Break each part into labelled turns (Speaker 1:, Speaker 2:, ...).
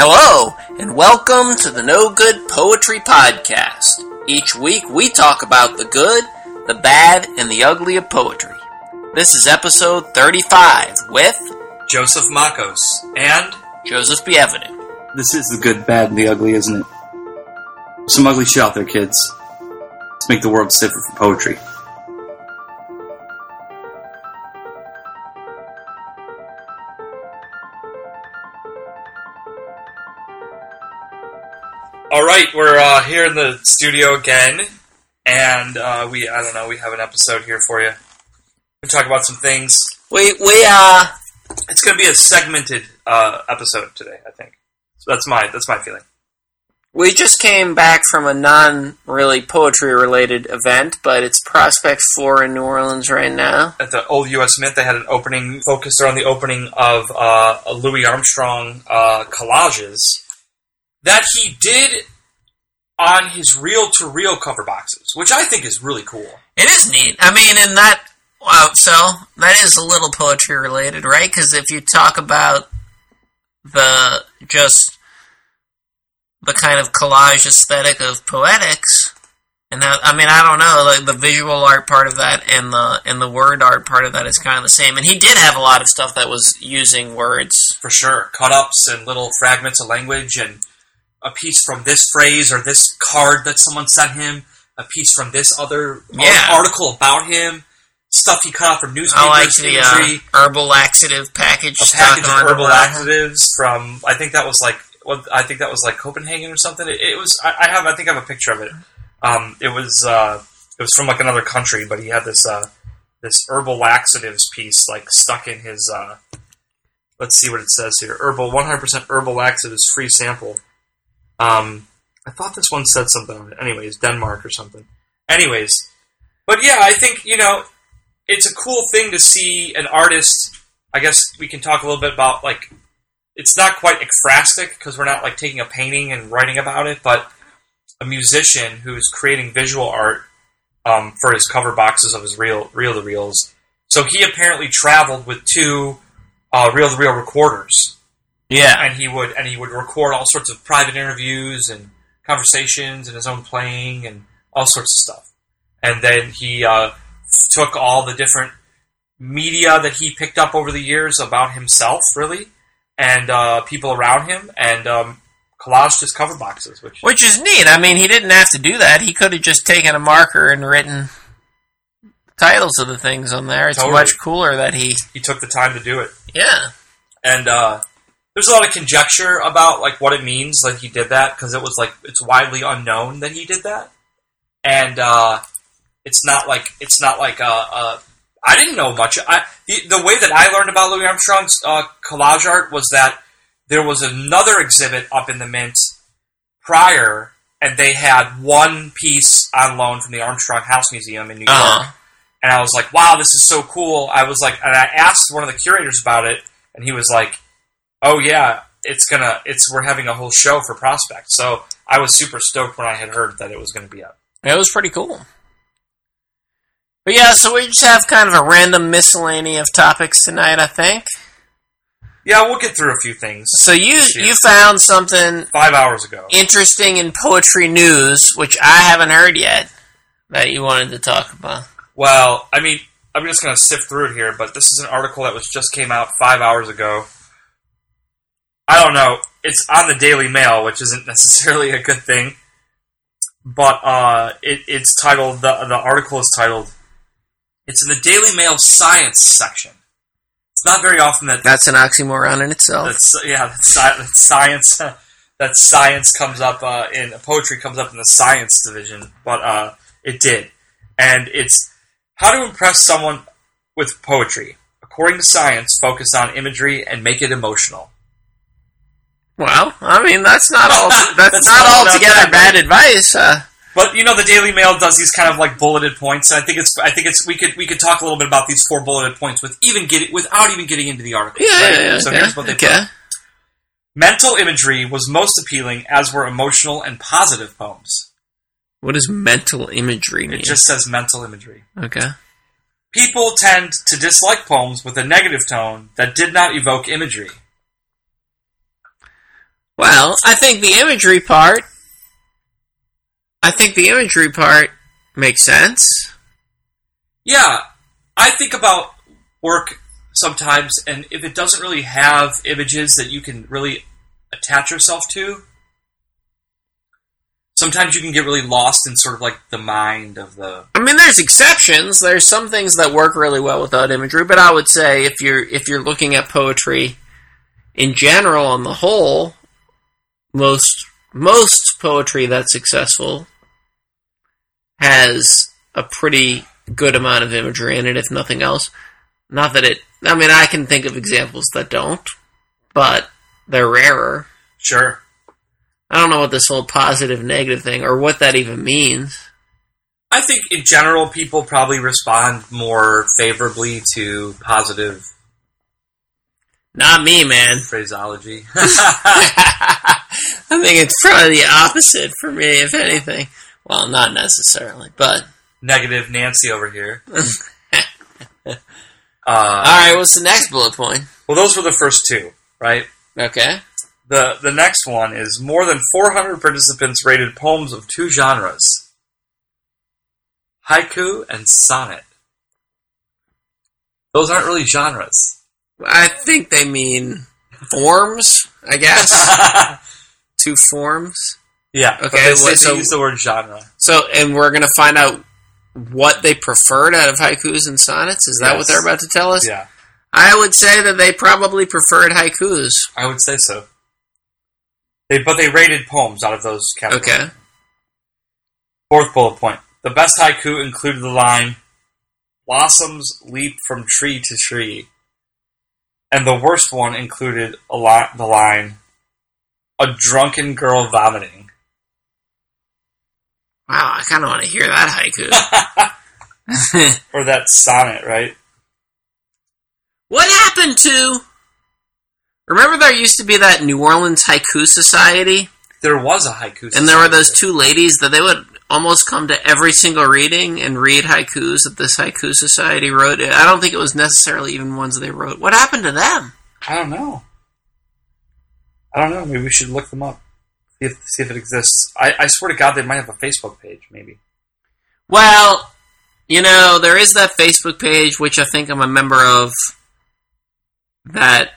Speaker 1: Hello, and welcome to the No Good Poetry Podcast. Each week we talk about the good, the bad, and the ugly of poetry. This is episode 35 with
Speaker 2: Joseph Makos and
Speaker 1: Joseph B. Evident.
Speaker 3: This is the good, bad, and the ugly, isn't it? Some ugly shit out there, kids. Let's make the world safer for poetry.
Speaker 2: All right, we're uh, here in the studio again, and uh, we I don't know we have an episode here for you. We talk about some things.
Speaker 1: We, we, uh,
Speaker 2: It's going to be a segmented uh, episode today, I think. So that's my that's my feeling.
Speaker 1: we just came back from a non really poetry related event, but it's Prospect 4 in New Orleans right now.
Speaker 2: At the old U.S. Mint, they had an opening focused around the opening of uh, Louis Armstrong uh, collages that he did on his reel-to-reel cover boxes, which I think is really cool.
Speaker 1: It is neat. I mean, and that, uh, wow, so that is a little poetry related, right? Because if you talk about the just the kind of collage aesthetic of poetics, and that, I mean, I don't know, like the visual art part of that and the and the word art part of that is kind of the same. And he did have a lot of stuff that was using words.
Speaker 2: for sure. Cut ups and little fragments of language and a piece from this phrase or this card that someone sent him, a piece from this other
Speaker 1: Yeah.
Speaker 2: article about him, stuff he cut out from newspapers,
Speaker 1: I like the
Speaker 2: imagery,
Speaker 1: uh, herbal laxative package.
Speaker 2: a package of herbal laxatives from I think that was like what I think that was like Copenhagen or something. It, it was I, I have I think I have a picture of it. Um, it was uh, it was from like another country, but he had this uh, this herbal laxatives piece like stuck in his. Uh, let's see what it says here. Herbal, one hundred percent herbal laxatives free sample. Um, I thought this one said something on it. Anyways, Denmark or something. Anyways, but yeah, I think you know it's a cool thing to see an artist. I guess we can talk a little bit about like it's not quite ekphrastic because we're not like taking a painting and writing about it, but a musician who's creating visual art um, for his cover boxes of his reel reel to reels. So he apparently traveled with two uh, reel to reel recorders
Speaker 1: Yeah,
Speaker 2: and he would and he would record all sorts of private interviews and conversations and his own playing and all sorts of stuff. And then he uh, took all the different media that he picked up over the years about himself, really, and uh, people around him, and um, collaged his cover boxes. Which
Speaker 1: Which is neat. I mean, he didn't have to do that. He could have just taken a marker and written titles of the things on there. It's
Speaker 2: Totally.
Speaker 1: much cooler that he.
Speaker 2: he took the time to do it.
Speaker 1: Yeah.
Speaker 2: and uh, there's a lot of conjecture about like what it means that he did that because it was like it's widely unknown that he did that, and uh, it's not like it's not like uh, uh, I didn't know much. I the, the way that I learned about Louis Armstrong's uh, collage art was that there was another exhibit up in the Mint prior, and they had one piece on loan from the Armstrong House Museum in New York
Speaker 1: Uh-huh.
Speaker 2: and I was like, "Wow, this is so cool!" I was like, and I asked one of the curators about it, and he was like, "Oh yeah, it's gonna, it's we're having a whole show for Prospect." So I was super stoked when I had heard that it was going to be up.
Speaker 1: It was pretty cool. But yeah, so we just have kind of a random miscellany of topics tonight, I think.
Speaker 2: Yeah, we'll get through a few things.
Speaker 1: So you you found something
Speaker 2: Five hours ago,
Speaker 1: interesting in poetry news, which I haven't heard yet, that you wanted to talk about.
Speaker 2: well, I mean, I'm just going to sift through it here, but this is an article that was just came out five hours ago. I don't know. It's on the Daily Mail, which isn't necessarily a good thing. But uh, it, it's titled the the article is titled. It's in the Daily Mail science section. It's not very often that
Speaker 1: That's an oxymoron in itself.
Speaker 2: that's yeah that, sci- that science that science comes up uh, in poetry comes up in the science division, but uh, it did, and it's how to impress someone with poetry. According to science, focus on imagery and make it emotional.
Speaker 1: Well, I mean that's not all. That's,
Speaker 2: That's
Speaker 1: not
Speaker 2: not
Speaker 1: altogether
Speaker 2: bad.
Speaker 1: advice. Uh,
Speaker 2: But you know, the Daily Mail does these kind of like bulleted points. And I think it's I think it's we could we could talk a little bit about these four bulleted points with even getting without even getting into the article.
Speaker 1: yeah,
Speaker 2: right?
Speaker 1: yeah, yeah,
Speaker 2: So
Speaker 1: okay.
Speaker 2: here's what they
Speaker 1: okay.
Speaker 2: put. Mental imagery was most appealing, as were emotional and positive poems.
Speaker 1: What does mental imagery mean?
Speaker 2: It just says mental imagery.
Speaker 1: okay.
Speaker 2: People tend to dislike poems with a negative tone that did not evoke imagery.
Speaker 1: Well, I think the imagery part. I think the imagery part makes sense.
Speaker 2: Yeah, I think about work sometimes, and if it doesn't really have images that you can really attach yourself to, sometimes you can get really lost in sort of like the mind of the.
Speaker 1: I mean, there's exceptions. There's some things that work really well without imagery, but I would say if you're if you're looking at poetry in general on the whole, most most poetry that's successful has a pretty good amount of imagery in it, if nothing else. Not that it. I mean, I can think of examples that don't, but they're rarer.
Speaker 2: Sure.
Speaker 1: I don't know what this whole positive negative thing or what that even means.
Speaker 2: I think in general, people probably respond more favorably to positive
Speaker 1: Not me, man.
Speaker 2: phraseology.
Speaker 1: I think it's probably the opposite for me, if anything. Well, not necessarily, but
Speaker 2: Negative Nancy over here. Uh,
Speaker 1: all right. What's the next bullet point?
Speaker 2: well, those were the first two, right?
Speaker 1: Okay.
Speaker 2: The the next one is more than 400 participants rated poems of two genres: haiku and sonnet. Those aren't really genres.
Speaker 1: I think they mean forms. I guess two forms.
Speaker 2: yeah. but
Speaker 1: Okay,
Speaker 2: they, say- they
Speaker 1: so-
Speaker 2: use the word genre.
Speaker 1: So, and we're gonna find out what they preferred out of haikus and sonnets. Is that what they're about to tell us?
Speaker 2: Yeah,
Speaker 1: I would say that they probably preferred haikus.
Speaker 2: I would say so. They but they rated poems out of those categories.
Speaker 1: Okay.
Speaker 2: Fourth bullet point: the best haiku included the line "Blossoms leap from tree to tree," and the worst one included a lot the line "A drunken girl vomiting."
Speaker 1: Wow, I kind of want to hear that haiku.
Speaker 2: or that sonnet, right?
Speaker 1: What happened to? Remember, there used to be that New Orleans Haiku Society,
Speaker 2: There was a haiku, society.
Speaker 1: and there were those two ladies that they would almost come to every single reading and read haikus that this Haiku Society wrote. I don't think it was necessarily even ones they wrote. What happened to them?
Speaker 2: I don't know. I don't know. Maybe we should look them up. See if, see if it exists. I, I swear to God, they might have a Facebook page. Maybe.
Speaker 1: Well, you know, there is that Facebook page which I think I'm a member of. That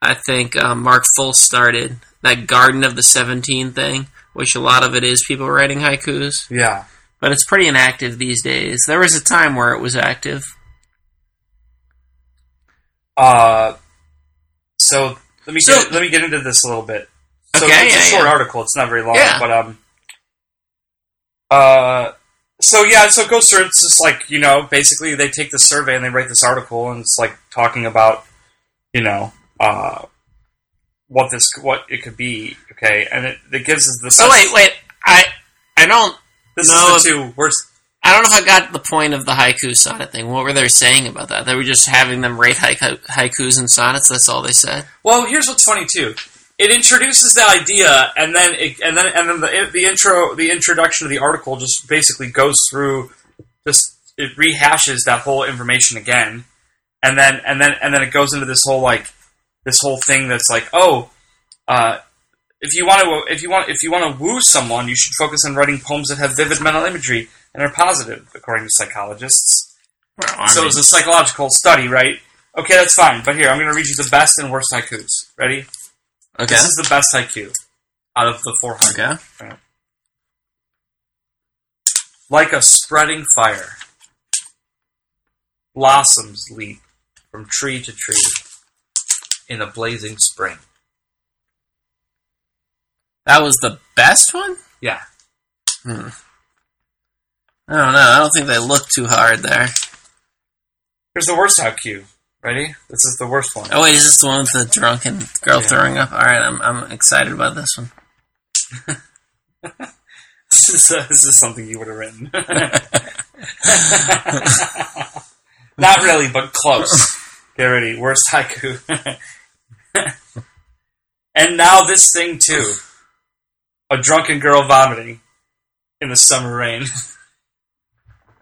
Speaker 1: I think uh, Mark Full started that Garden of the Seventeen thing, which a lot of it is people writing haikus.
Speaker 2: Yeah.
Speaker 1: but it's pretty inactive these days. There was a time where it was active.
Speaker 2: Uh, so let me
Speaker 1: So-
Speaker 2: get, let me get into this a little bit. So
Speaker 1: Okay,
Speaker 2: it's a short
Speaker 1: yeah.
Speaker 2: article. It's not very long,
Speaker 1: Yeah.
Speaker 2: but um, uh, so yeah, so it goes through. It's just like you know, basically they take the survey and they write this article, and it's like talking about you know uh, what this what it could be. Okay, and it, it gives us the
Speaker 1: So wait, wait, I I don't
Speaker 2: This
Speaker 1: No,
Speaker 2: is the two worst.
Speaker 1: I don't know if I got the point of the haiku sonnet thing. What were they saying about that? They were just having them rate haiku, haikus and sonnets. That's all they said.
Speaker 2: Well, here's what's funny too. It introduces the idea, and then it, and then and then the, the intro, the introduction of the article just basically goes through, just it rehashes that whole information again, and then and then and then it goes into this whole like this whole thing that's like, oh, uh, if you want to if you want if you want to woo someone, you should focus on writing poems that have vivid mental imagery and are positive, according to psychologists.
Speaker 1: Well, I
Speaker 2: So
Speaker 1: mean,
Speaker 2: it's a psychological study, right? Okay, that's fine. But here, I'm going to read you the best and worst haikus. Ready?
Speaker 1: okay,
Speaker 2: This is the best haiku out of the 400.
Speaker 1: okay.
Speaker 2: Like a spreading fire, blossoms leap from tree to tree in a blazing spring.
Speaker 1: That was the best one.
Speaker 2: Yeah.
Speaker 1: Hmm. I don't know. I don't think they look too hard there.
Speaker 2: Here's the worst haiku. Ready? This is the worst one.
Speaker 1: Oh wait, is this the one with the drunken girl
Speaker 2: Yeah.
Speaker 1: throwing up? All right, I'm I'm excited about this one.
Speaker 2: This is, uh, this is something you would have written. Not really, but close. Get ready. Worst haiku. and now this thing too. A drunken girl vomiting in the summer rain.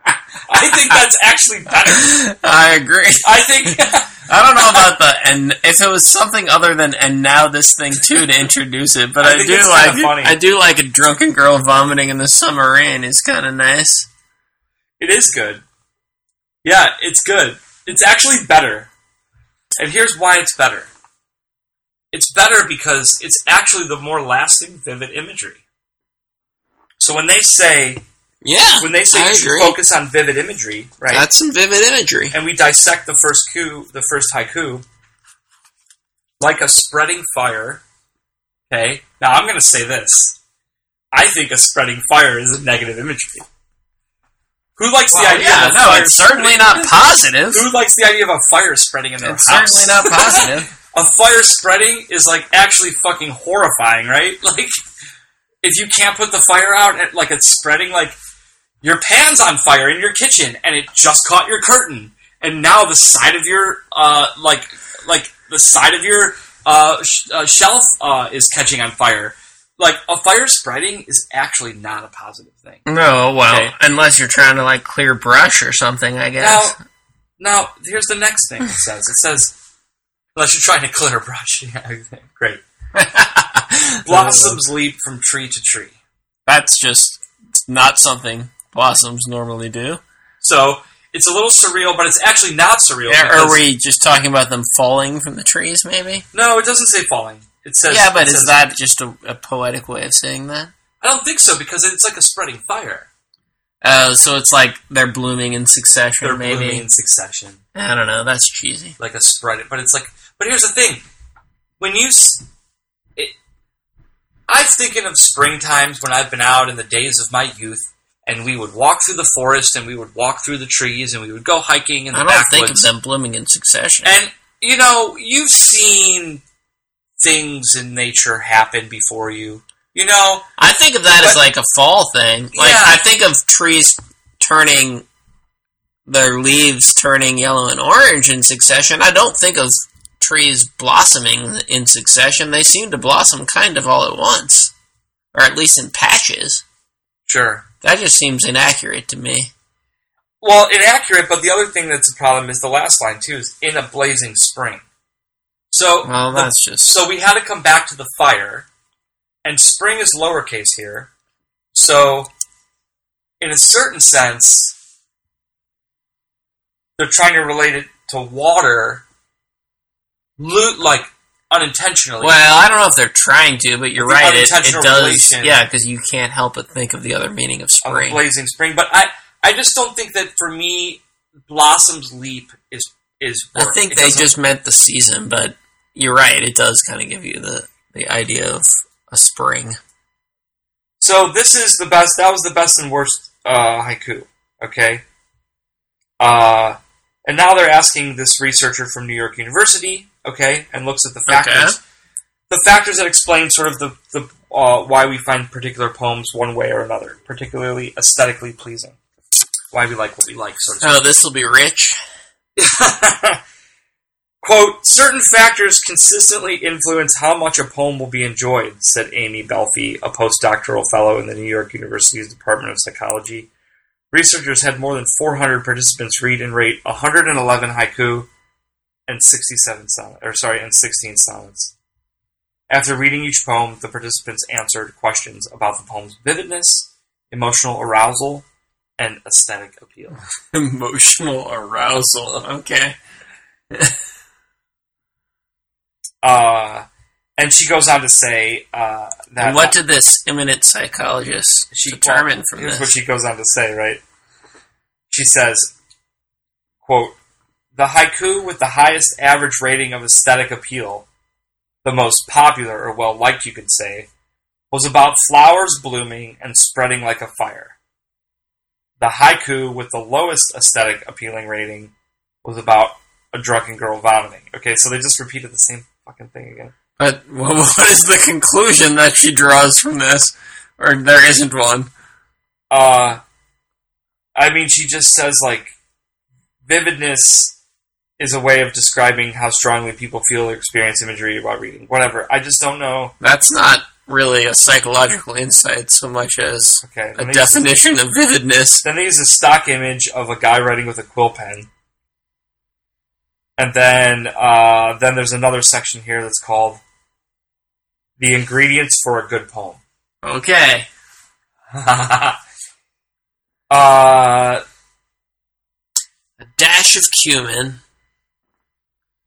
Speaker 2: I think that's actually better.
Speaker 1: I agree.
Speaker 2: I think
Speaker 1: I don't know about the and if it was something other than and now this thing too to introduce it, but
Speaker 2: I
Speaker 1: I, do like
Speaker 2: funny.
Speaker 1: I do like a drunken girl vomiting in the summer rain is kind of nice.
Speaker 2: It is good. Yeah, it's good. It's actually better. And here's why it's better. It's better because it's actually the more lasting, vivid imagery. So when they say
Speaker 1: Yeah,
Speaker 2: when they say
Speaker 1: I
Speaker 2: you should
Speaker 1: agree.
Speaker 2: focus on vivid imagery, right?
Speaker 1: That's some vivid imagery.
Speaker 2: and we dissect the first coup, the first haiku, like a spreading fire. Okay, now I'm going to say this. I think a spreading fire is a negative imagery. Who likes the idea?
Speaker 1: yeah,
Speaker 2: of
Speaker 1: no,
Speaker 2: fire
Speaker 1: it's certainly not positive.
Speaker 2: Who likes the idea of a fire spreading in their
Speaker 1: It's
Speaker 2: house?
Speaker 1: certainly not positive.
Speaker 2: a fire spreading is like actually fucking horrifying, right? Like, if you can't put the fire out, and, like it's spreading, like your pan's on fire in your kitchen, and it just caught your curtain, and now the side of your uh, like like the side of your uh, sh- uh, shelf uh, is catching on fire. Like a fire spreading is actually not a positive thing.
Speaker 1: No, well,
Speaker 2: Okay.
Speaker 1: unless you're trying to like clear brush or something, I guess.
Speaker 2: Now, here's the next thing it says. It says, unless you're trying to clear brush. Yeah, great. Blossoms leap from tree to tree.
Speaker 1: That's just not something blossoms normally do.
Speaker 2: So it's a little surreal, but it's actually not surreal.
Speaker 1: Are
Speaker 2: because-
Speaker 1: we just talking about them falling from the trees, maybe?
Speaker 2: No, it doesn't say falling. It says.
Speaker 1: yeah, but is
Speaker 2: says-
Speaker 1: that just a, a poetic way of saying that?
Speaker 2: I don't think so because it's like a spreading fire.
Speaker 1: Uh, so it's like they're blooming in succession,
Speaker 2: They're
Speaker 1: maybe.
Speaker 2: blooming in succession,
Speaker 1: I don't know. That's cheesy.
Speaker 2: like a spread. But it's like. But here's the thing: when you, it, I'm thinking of spring times when I've been out in the days of my youth, and we would walk through the forest, and we would walk through the trees, and we would go hiking in the
Speaker 1: I don't think of them blooming in succession.
Speaker 2: And you know, you've seen things in nature happen before you. You know,
Speaker 1: I think of that as like a fall thing. Like
Speaker 2: Yeah.
Speaker 1: I think of trees turning their leaves turning yellow and orange in succession. I don't think of trees blossoming in succession. They seem to blossom kind of all at once, or at least in patches.
Speaker 2: sure.
Speaker 1: That just seems inaccurate to me.
Speaker 2: Well, inaccurate, but the other thing that's a problem is the last line too is in a blazing spring. So
Speaker 1: Well,
Speaker 2: the-
Speaker 1: that's just
Speaker 2: so we had to come back to the fire, and spring is lowercase here. So, in a certain sense, they're trying to relate it to water, lo- like unintentionally.
Speaker 1: well. I don't know if they're trying to, but you're right. It, it does. Yeah, because you can't help but think of the other meaning of
Speaker 2: of
Speaker 1: spring.
Speaker 2: blazing spring. But I, I just don't think that for me, blossoms leap is is.
Speaker 1: I think
Speaker 2: It
Speaker 1: they just meant the season, but you're right. It does kind of give you the the idea of a spring.
Speaker 2: So this is the best. That was the best and worst uh, haiku. Okay. Uh, and now they're asking this researcher from New York University. Okay, and looks at the factors. The factors that explain sort of the the uh, why we find particular poems one way or another, particularly aesthetically pleasing. Why we like what we like, sort of.
Speaker 1: Oh, this will be rich.
Speaker 2: Quote, certain factors consistently influence how much a poem will be enjoyed, said Amy Belfi, a postdoctoral fellow in the New York University's Department of Psychology. Researchers had more than 400 participants read and rate 111 haiku and 67 sonnets, or sorry, and 16 sonnets. After reading each poem, the participants answered questions about the poem's vividness, emotional arousal, and aesthetic appeal.
Speaker 1: Emotional arousal. Okay.
Speaker 2: Uh, and she goes on to say uh, that
Speaker 1: And what did this eminent psychologist
Speaker 2: she
Speaker 1: determine
Speaker 2: well,
Speaker 1: from
Speaker 2: here's
Speaker 1: this?
Speaker 2: what she goes on to say, right? She says, quote, the haiku with the highest average rating of aesthetic appeal, the most popular or well liked you could say, was about flowers blooming and spreading like a fire. The haiku with the lowest aesthetic appealing rating was about a drunken girl vomiting. Okay, so they just repeated the same fucking thing again.
Speaker 1: But what is the conclusion that she draws from this? Or there isn't one.
Speaker 2: Uh, I mean, she just says like vividness is a way of describing how strongly people feel or experience imagery while reading. Whatever. I just don't know.
Speaker 1: That's not really a psychological insight so much as
Speaker 2: Okay.
Speaker 1: a definition of vividness.
Speaker 2: then they use a stock image of a guy writing with a quill pen. And then uh, then there's another section here that's called the ingredients for a good poem.
Speaker 1: Okay.
Speaker 2: uh,
Speaker 1: A dash of cumin.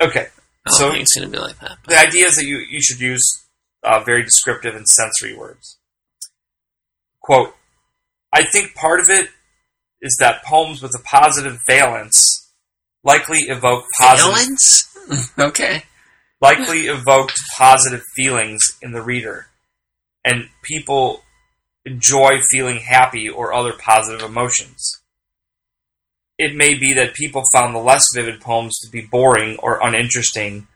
Speaker 2: Okay.
Speaker 1: I
Speaker 2: So-
Speaker 1: it's going to be like that.
Speaker 2: The idea is that you, you should use uh, very descriptive and sensory words. Quote, I think part of it is that poems with a positive valence likely evoke positive,
Speaker 1: Valence? okay.
Speaker 2: likely evoked positive feelings in the reader, and people enjoy feeling happy or other positive emotions. It may be that people found the less vivid poems to be boring or uninteresting,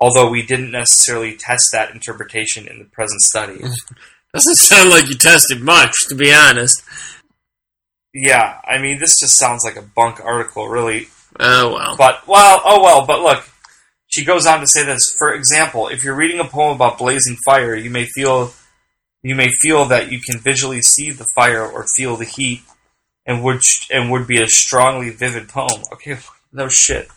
Speaker 2: although we didn't necessarily test that interpretation in the present study.
Speaker 1: Doesn't sound like you tested much, to be honest.
Speaker 2: yeah, I mean, this just sounds like a bunk article, really.
Speaker 1: Oh, well.
Speaker 2: But, well, oh well, but look, she goes on to say this. For example, if you're reading a poem about blazing fire, you may feel you may feel that you can visually see the fire or feel the heat, and would and would be a strongly vivid poem. Okay, no shit.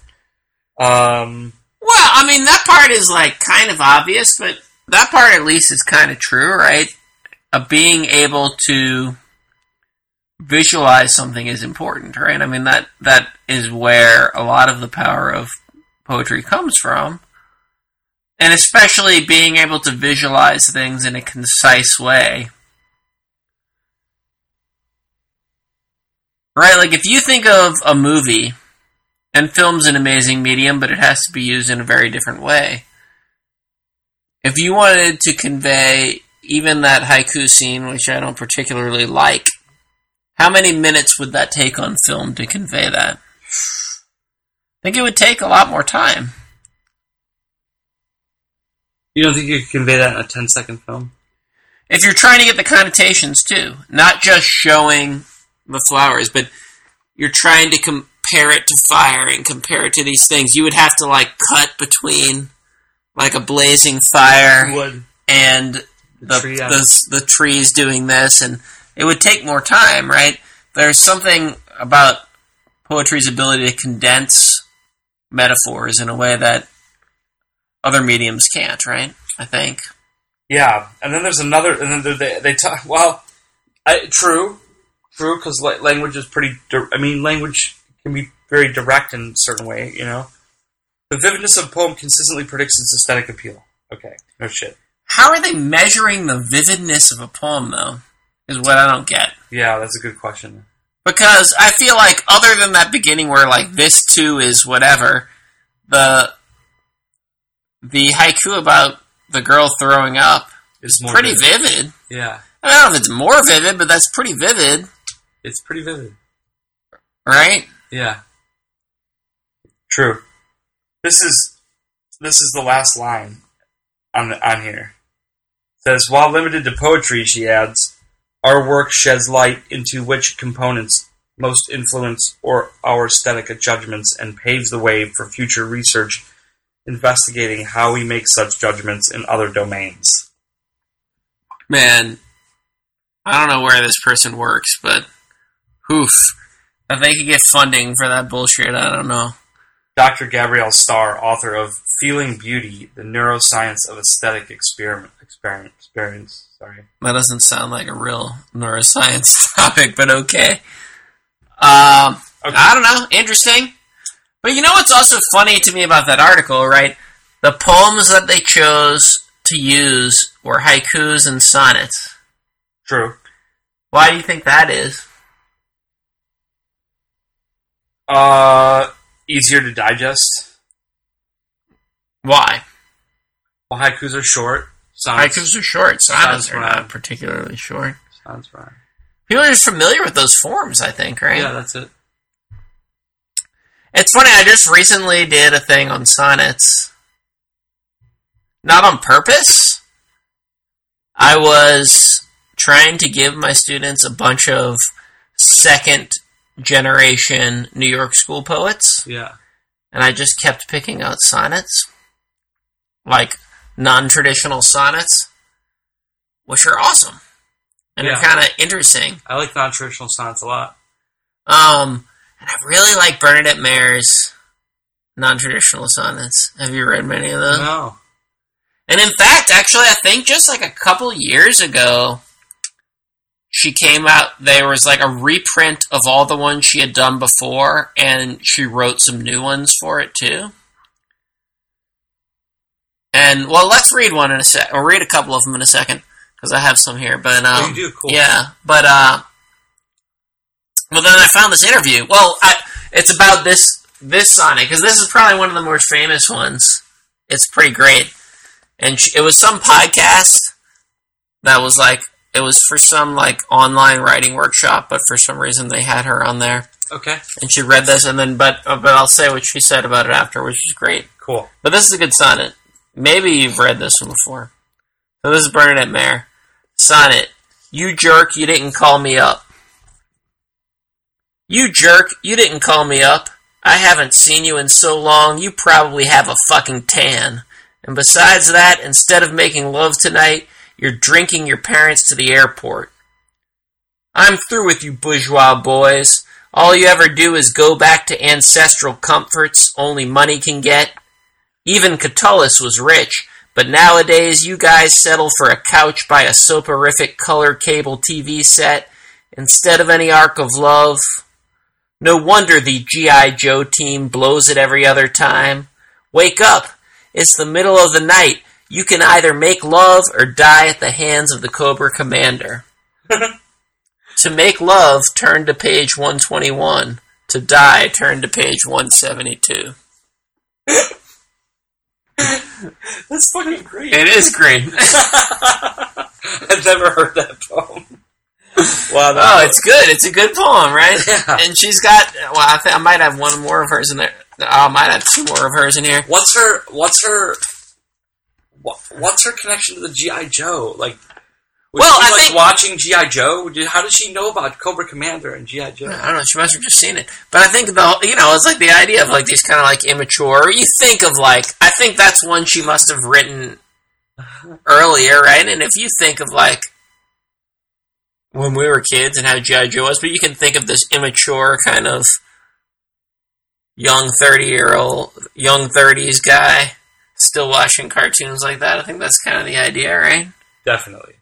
Speaker 2: Um,
Speaker 1: Well, I mean, that part is, like, kind of obvious, but that part at least is kind of true, right? Of being able to visualize something is important, right? I mean, that that is where a lot of the power of poetry comes from. And especially being able to visualize things in a concise way. Right? Like, if you think of a movie, and film's an amazing medium, but it has to be used in a very different way. If you wanted to convey even that haiku scene, which I don't particularly like, how many minutes would that take on film to convey that? I think it would take a lot more time.
Speaker 3: You don't think you could convey that in a 10 second film?
Speaker 1: If you're trying to get the connotations too, not just showing the flowers, but you're trying to compare it to fire and compare it to these things, you would have to like cut between like a blazing fire and the
Speaker 3: tree, yeah.
Speaker 1: the, the trees doing this, and it would take more time, right? There's something about poetry's ability to condense metaphors in a way that other mediums can't, right? I think.
Speaker 2: yeah, and then there's another, and then they they talk. Well, I, true, true, because language is pretty. Di- I mean, language can be very direct in a certain way. You know, the vividness of a poem consistently predicts its aesthetic appeal. Okay, no shit.
Speaker 1: How are they measuring the vividness of a poem, though? Is what I don't get.
Speaker 2: Yeah, that's a good question.
Speaker 1: Because I feel like, other than that beginning where, like, this too is whatever, the the haiku about the girl throwing up
Speaker 2: is more
Speaker 1: pretty
Speaker 2: vivid.
Speaker 1: vivid.
Speaker 2: Yeah,
Speaker 1: I don't know if it's more vivid, but that's pretty vivid,
Speaker 2: it's pretty vivid.
Speaker 1: right?
Speaker 2: Yeah. True. This is this is the last line on the, on here. It says while limited to poetry, she adds, our work sheds light into which components most influence or our aesthetic judgments and paves the way for future research investigating how we make such judgments in other domains.
Speaker 1: Man, I don't know where this person works, but oof. If they could get funding for that bullshit, I don't know.
Speaker 2: Dr. Gabrielle Starr, author of Feeling Beauty: The Neuroscience of Aesthetic Experiment, experiment experience. Sorry.
Speaker 1: That doesn't sound like a real neuroscience topic, but okay. Um,
Speaker 2: Okay.
Speaker 1: I don't know. Interesting. But you know what's also funny to me about that article, right? The poems that they chose to use were haikus and sonnets.
Speaker 2: True.
Speaker 1: Why do you think that is?
Speaker 2: Uh, easier to digest.
Speaker 1: Why?
Speaker 2: Well, haikus are short. Sonnets,
Speaker 1: Haikus are short. Sonnets are not particularly short.
Speaker 2: Sonnets rhyme.
Speaker 1: People are just familiar with those forms, I think, right?
Speaker 3: Yeah, that's it.
Speaker 1: It's funny, I just recently did a thing on sonnets. Not on purpose. I was trying to give my students a bunch of second generation New York school poets,
Speaker 3: Yeah.
Speaker 1: and I just kept picking out sonnets. Like non traditional sonnets, which are awesome. And
Speaker 3: Yeah.
Speaker 1: are kind of interesting.
Speaker 3: I like non traditional sonnets a lot.
Speaker 1: Um, and I really like Bernadette Mayer's non-traditional sonnets. Have you read many of those?
Speaker 2: No.
Speaker 1: And in fact, actually, I think just like a couple years ago, she came out. There was like a reprint of all the ones she had done before, and she wrote some new ones for it too. And well, let's read one in a sec. Or read a couple of them in a second because I have some here. But um,
Speaker 2: oh, you do? Cool.
Speaker 1: yeah, but uh, well, then I found this interview. Well, I, it's about this this sonnet because this is probably one of the more famous ones. It's pretty great, and she, it was some podcast that was like it was for some like online writing workshop, but for some reason they had her on there,
Speaker 2: Okay.
Speaker 1: and she read this, and then but uh, but I'll say what she said about it after, which is great.
Speaker 2: Cool.
Speaker 1: But this is a good sonnet. Maybe you've read this one before. So this is Bernadette Mayer. Sonnet. You jerk, you didn't call me up. You jerk, you didn't call me up. I haven't seen you in so long, you probably have a fucking tan. And besides that, instead of making love tonight, you're drinking your parents to the airport. I'm through with you bourgeois boys. All you ever do is go back to ancestral comforts only money can get. Even Catullus was rich, but nowadays you guys settle for a couch by a soporific color cable TV set instead of any arc of love. No wonder the G.I. Joe team blows it every other time. Wake up! It's the middle of the night. You can either make love or die at the hands of the Cobra Commander. to make love, turn to page 121. To die, turn to page 172.
Speaker 2: That's fucking great.
Speaker 1: It is great.
Speaker 2: I've never heard that poem. Wow.
Speaker 1: Oh, it's good. It's a good poem, right?
Speaker 2: Yeah.
Speaker 1: And she's got. Well, I think I might have one more of hers in there. Oh, I might have two more of hers in here.
Speaker 2: What's her? What's her? What, what's her connection to the GI Joe? Like, was
Speaker 1: Well,
Speaker 2: she
Speaker 1: I
Speaker 2: like
Speaker 1: think-
Speaker 2: watching GI Joe? Did, how does she know about Cobra Commander and GI Joe?
Speaker 1: I don't know. She must have just seen it. But I think the you know it's like the idea of like these kind of like immature. You think of like I think that's one she must have written earlier, right? And if you think of like when we were kids and how GI Joe was, but you can think of this immature kind of young thirty year old, young thirties guy still watching cartoons like that. I think that's kind of the idea, right?
Speaker 2: Definitely.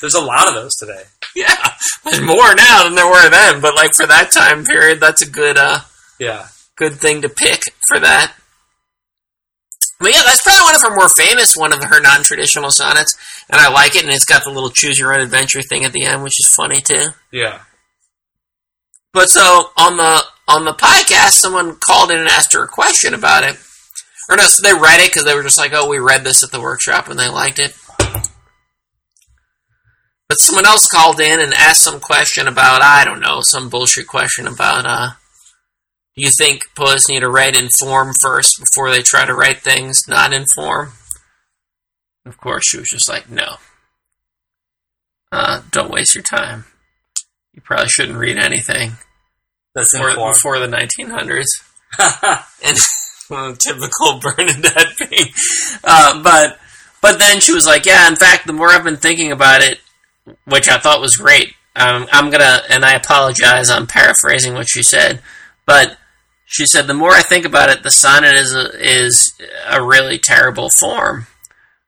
Speaker 2: There's a lot of those today.
Speaker 1: Yeah, there's more now than there were then, but like for that time period, that's a good uh
Speaker 2: Yeah.
Speaker 1: good thing to pick for that. But yeah, that's probably one of her more famous, one of her non-traditional sonnets, and I like it. And it's got the little choose your own adventure thing at the end, which is funny too.
Speaker 2: Yeah.
Speaker 1: But so on the on the podcast, someone called in and asked her a question about it, or no, so they read it because they were just like, "Oh, we read this at the workshop and they liked it." But someone else called in and asked some question about I don't know some bullshit question about uh, do you think poets need to write in form first before they try to write things not in form? Of course, she was just like, no. Uh, don't waste your time. You probably shouldn't read anything
Speaker 2: That's
Speaker 1: before, before the 1900s. and typical Bernadette being. Uh, but but then she was like, yeah. In fact, the more I've been thinking about it, which I thought was great. Um, I'm gonna, and I apologize. I'm paraphrasing what she said, but she said the more I think about it, the sonnet is a, is a really terrible form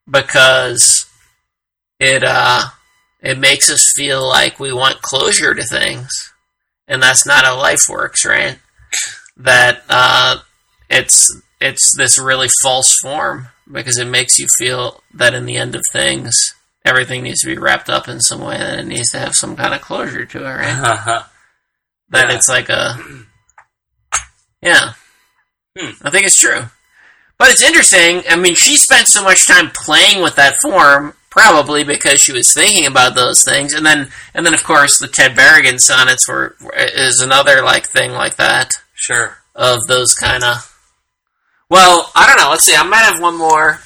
Speaker 1: because it uh it makes us feel like we want closure to things, and that's not how life works, right? That uh, it's it's this really false form because it makes you feel that in the end of things, everything needs to be wrapped up in some way, and it needs to have some kind of closure to it, right? that
Speaker 2: Yeah.
Speaker 1: it's like a yeah
Speaker 2: Hmm.
Speaker 1: i think it's true but it's interesting i mean she spent so much time playing with that form probably because she was thinking about those things and then and then of course the ted berrigan sonnets were is another like thing like that
Speaker 2: sure.
Speaker 1: of those kind of well i don't know let's see i might have one more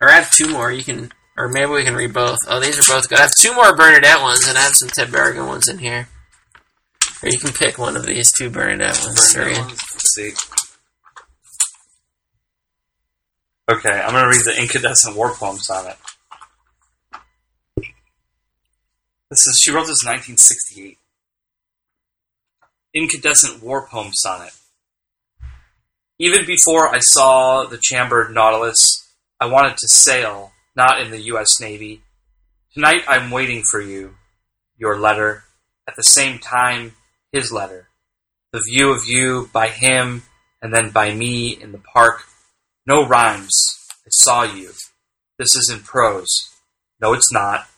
Speaker 1: or i have two more you can or maybe we can read both oh these are both good i have two more bernadette ones and i have some ted berrigan ones in here or you can pick one of these two Bernadette ones. to
Speaker 2: Burn
Speaker 1: read.
Speaker 2: that one. Let's see. Okay, I'm gonna read the incandescent war poem sonnet. This is she wrote this in 1968. Incandescent war poem sonnet. Even before I saw the chambered Nautilus, I wanted to sail, not in the U.S. Navy. Tonight I'm waiting for you, your letter, at the same time, his letter. The view of you by him, and then by me in the park. No rhymes. I saw you. This isn't prose. No, it's not.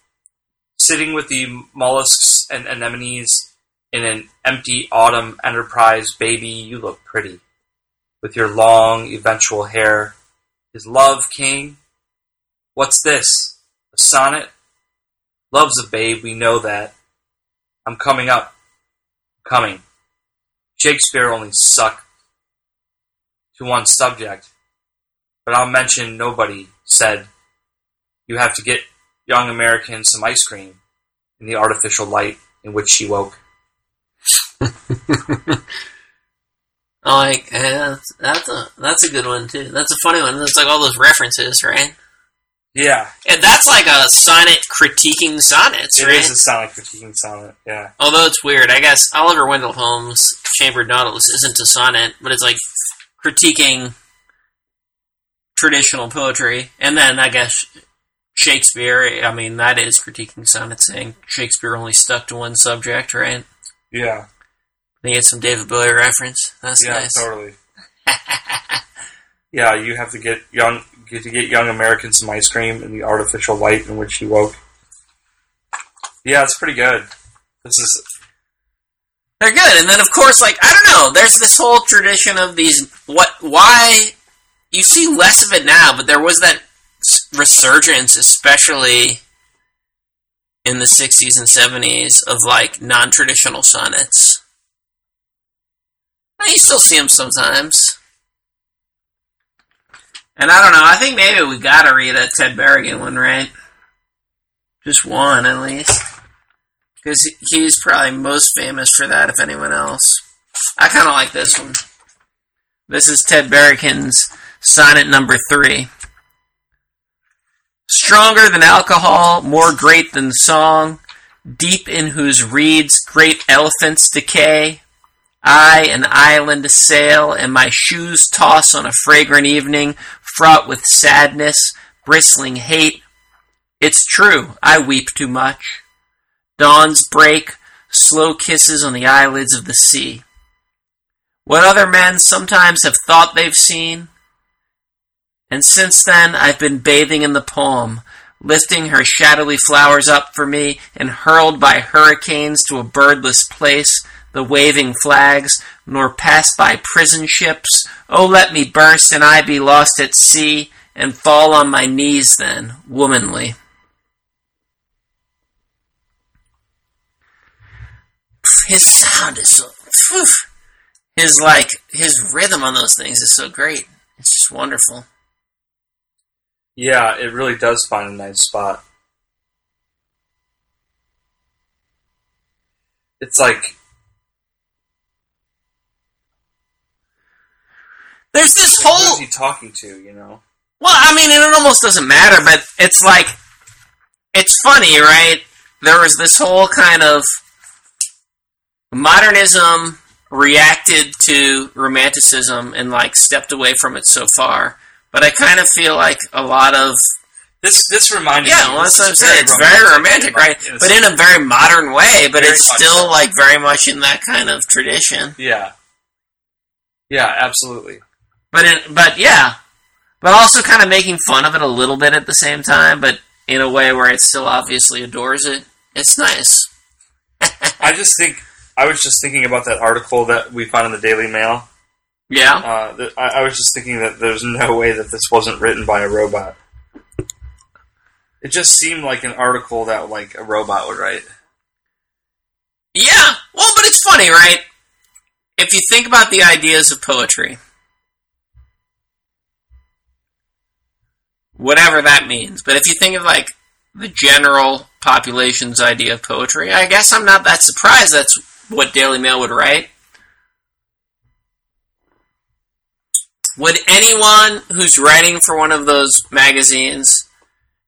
Speaker 2: Sitting with the mollusks and anemones in an empty autumn enterprise, baby, you look pretty. With your long, eventual hair. Is love king? What's this? A sonnet? Love's a babe, we know that. I'm coming up. Coming. Shakespeare only sucked to one subject, but I'll mention nobody said you have to get young Americans some ice cream in the artificial light in which she woke.
Speaker 1: Oh, like eh, that's, that's a that's a good one too. That's a funny one. It's like all those references, right?
Speaker 2: Yeah,
Speaker 1: And that's like a sonnet critiquing sonnets,
Speaker 2: it
Speaker 1: right?
Speaker 2: is a sonnet critiquing sonnet. Yeah,
Speaker 1: Although it's weird, I guess Oliver Wendell Holmes' Chambered Nautilus isn't a sonnet, but it's like critiquing traditional poetry. And then I guess Shakespeare, I mean, that is critiquing sonnets, saying Shakespeare only stuck to one subject, right?
Speaker 2: yeah,
Speaker 1: They get some David Bowie reference. That's
Speaker 2: yeah,
Speaker 1: nice.
Speaker 2: totally. yeah, you have to get young get to get young Americans some ice cream in the artificial light in which she woke. Yeah, it's pretty good. This is
Speaker 1: They're good. And then, of course, like, I don't know, there's this whole tradition of these, what, why, you see less of it now, but there was that resurgence, especially in the 60s and 70s, of, like, non traditional sonnets. You still see them sometimes. And I don't know, I think maybe we gotta read a Ted Berrigan one, right? Just one, at least. Because he's probably most famous for that, if anyone else. I kind of like this one. This is Ted Berrigan's sonnet number three. Stronger than alcohol, more great than song, deep in whose reeds great elephants decay. I, an island sail, and my shoes toss on a fragrant evening, fraught with sadness, bristling hate. It's true, I weep too much. Dawns break, slow kisses on the eyelids of the sea. What other men sometimes have thought they've seen. And since then, I've been bathing in the poem, lifting her shadowy flowers up for me, and hurled by hurricanes to a birdless place, the waving flags, nor pass by prison ships. Oh, let me burst, and I be lost at sea, and fall on my knees then, womanly. his sound is so phew. his like his rhythm on those things is so great it's just wonderful
Speaker 2: yeah, it really does find a nice spot. It's like
Speaker 1: there's this
Speaker 2: who
Speaker 1: whole
Speaker 2: is he talking to? You know?
Speaker 1: well i mean it almost doesn't matter but it's like it's funny right there was this whole kind of modernism reacted to romanticism and like stepped away from it so far but i kind of feel like a lot of
Speaker 2: This this reminded
Speaker 1: Yeah,
Speaker 2: me.
Speaker 1: well,
Speaker 2: this
Speaker 1: that's what I'm saying. It's very romantic, right? But in a very modern way, but it's still like very much in that kind of tradition.
Speaker 2: Yeah. Yeah, absolutely.
Speaker 1: But in, but yeah, but also kind of making fun of it a little bit at the same time, but in a way where it still obviously adores it. It's nice.
Speaker 2: I just think I was just thinking about that article that we found in the Daily Mail.
Speaker 1: Yeah,
Speaker 2: Uh, I, I was just thinking that there's no way that this wasn't written by a robot. It just seemed like an article that like a robot would write.
Speaker 1: yeah. Well, but it's funny, right? If you think about the ideas of poetry, whatever that means, but if you think of like the general population's idea of poetry, I guess I'm not that surprised that's what Daily Mail would write. Would anyone who's writing for one of those magazines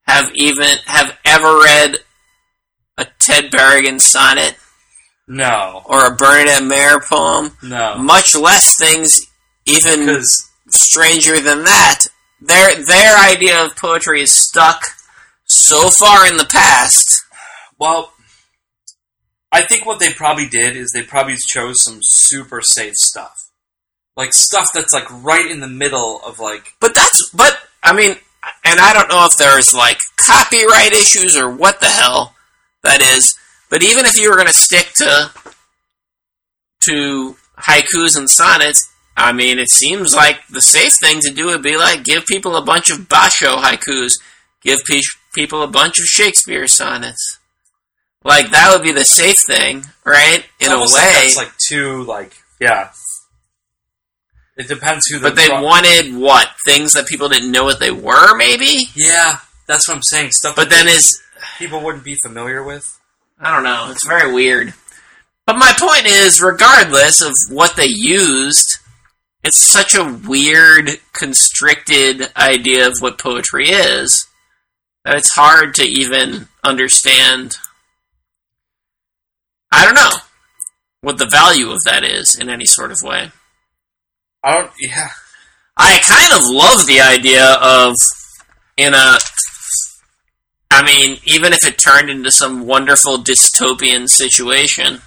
Speaker 1: have even have ever read a Ted Berrigan sonnet
Speaker 2: No,
Speaker 1: or a Bernadette Mayer poem?
Speaker 2: no.
Speaker 1: Much less things even stranger than that, their their idea of poetry is stuck so far in the past.
Speaker 2: well, I think what they probably did is they probably chose some super safe stuff, like stuff that's like right in the middle of like
Speaker 1: But that's but I mean, and I don't know if there's like copyright issues or what the hell that is. But even if you were going to stick to to haikus and sonnets, I mean, it seems like the safe thing to do would be like give people a bunch of Basho haikus, give pe- people a bunch of Shakespeare sonnets. Like that would be the safe thing, right? In a way.
Speaker 2: like like too like yeah. It depends who the
Speaker 1: but they
Speaker 2: pro-
Speaker 1: wanted what things that people didn't know what they were, maybe.
Speaker 2: yeah. That's what I'm saying. Stuff
Speaker 1: But
Speaker 2: that
Speaker 1: then is
Speaker 2: people wouldn't be familiar with.
Speaker 1: I don't know. It's very weird. But my point is, regardless of what they used, it's such a weird, constricted idea of what poetry is that it's hard to even understand. I don't know what the value of that is in any sort of way.
Speaker 2: I don't. Yeah.
Speaker 1: I kind of love the idea of in a I mean, even if it turned into some wonderful dystopian situation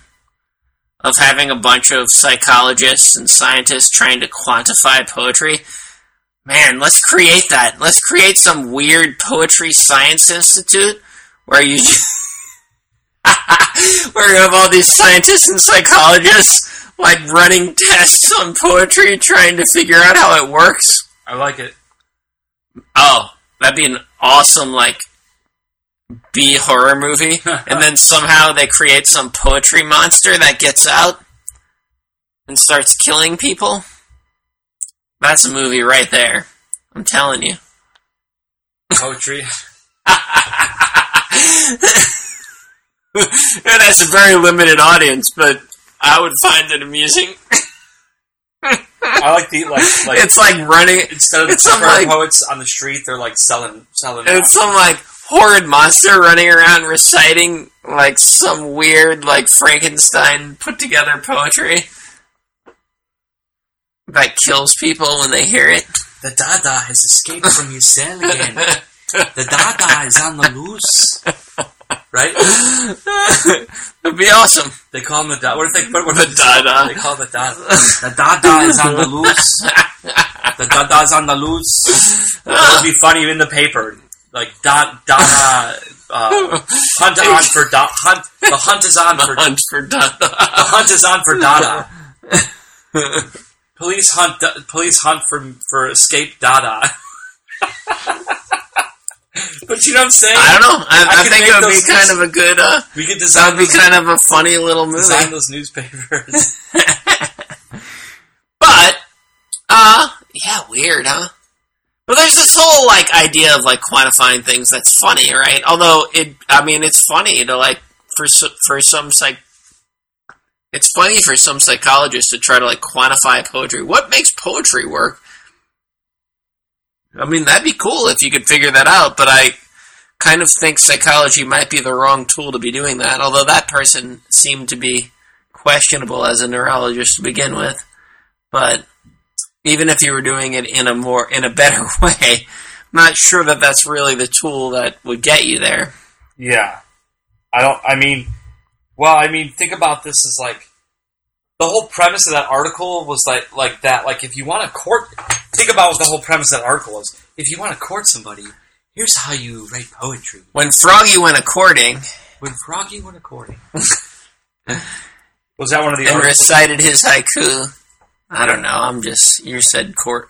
Speaker 1: of having a bunch of psychologists and scientists trying to quantify poetry, man, let's create that. Let's create some weird poetry science institute where you where you have all these scientists and psychologists like running tests on poetry trying to figure out how it works.
Speaker 2: I like it.
Speaker 1: Oh, that'd be an awesome like B horror movie, and then somehow they create some poetry monster that gets out and starts killing people. That's a movie right there. I'm telling you.
Speaker 2: Poetry.
Speaker 1: it has a very limited audience, but I would find it amusing.
Speaker 2: I like the like like
Speaker 1: it's like running.
Speaker 2: instead of the
Speaker 1: it's some, like-
Speaker 2: poets on the street, they're like selling selling.
Speaker 1: It's some like horrid monster running around reciting like some weird like Frankenstein put together poetry that kills people when they hear it.
Speaker 2: the Dada has escaped from his cell again. The Dada is on the loose. Right?
Speaker 1: It'd be awesome.
Speaker 2: They call him the Dada. What if they what, what
Speaker 1: The Dada.
Speaker 2: They call the Dada. The Dada is on the loose. The Dada's on the loose. It would be funny in the paper. Like da, Dada uh, hunt on for da, hunt. The hunt is on for
Speaker 1: Hunt for Dada.
Speaker 2: The hunt is on for Dada. police hunt. Police hunt for for escape Dada. but you know what I'm saying?
Speaker 1: I don't know. I,
Speaker 2: I
Speaker 1: I, think it would be kind of a good. Uh,
Speaker 2: we could design.
Speaker 1: That would be kind of a funny little movie.
Speaker 2: design those newspapers.
Speaker 1: But, uh, yeah, weird, huh? But there's this whole, like, idea of, like, quantifying things that's funny, right? Although, it, I mean, it's funny to, like, for, for some psych, it's funny for some psychologists to try to, like, quantify poetry. What makes poetry work? I mean, that'd be cool if you could figure that out, but I kind of think psychology might be the wrong tool to be doing that, although that person seemed to be questionable as a neurologist to begin with. But even if you were doing it in a more in a better way, I'm not sure that that's really the tool that would get you there.
Speaker 2: yeah, I don't. I mean, well, I mean, think about this as like the whole premise of that article was like like that. Like, if you want to court, think about what the whole premise of that article is. If you want to court somebody, here's how you write poetry.
Speaker 1: When Froggy went a courting
Speaker 2: When Froggy went a courting. was that one of the
Speaker 1: and
Speaker 2: articles?
Speaker 1: recited his haiku, I don't know. I'm just you said court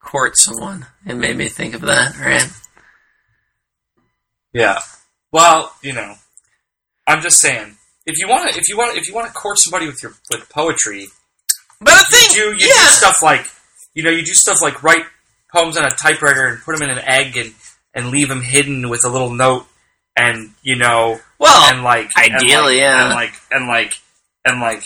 Speaker 1: court someone. It made me think of that, right?
Speaker 2: Yeah. Well, you know, I'm just saying. If you want to, if you want, if you want to court somebody with your with poetry,
Speaker 1: But the
Speaker 2: you
Speaker 1: thing,
Speaker 2: do you do stuff like, you know, you do stuff like write poems on a typewriter and put them in an egg and and leave them hidden with a little note, and you know,
Speaker 1: well,
Speaker 2: and like
Speaker 1: ideally,
Speaker 2: and like,
Speaker 1: yeah.
Speaker 2: and like and like and like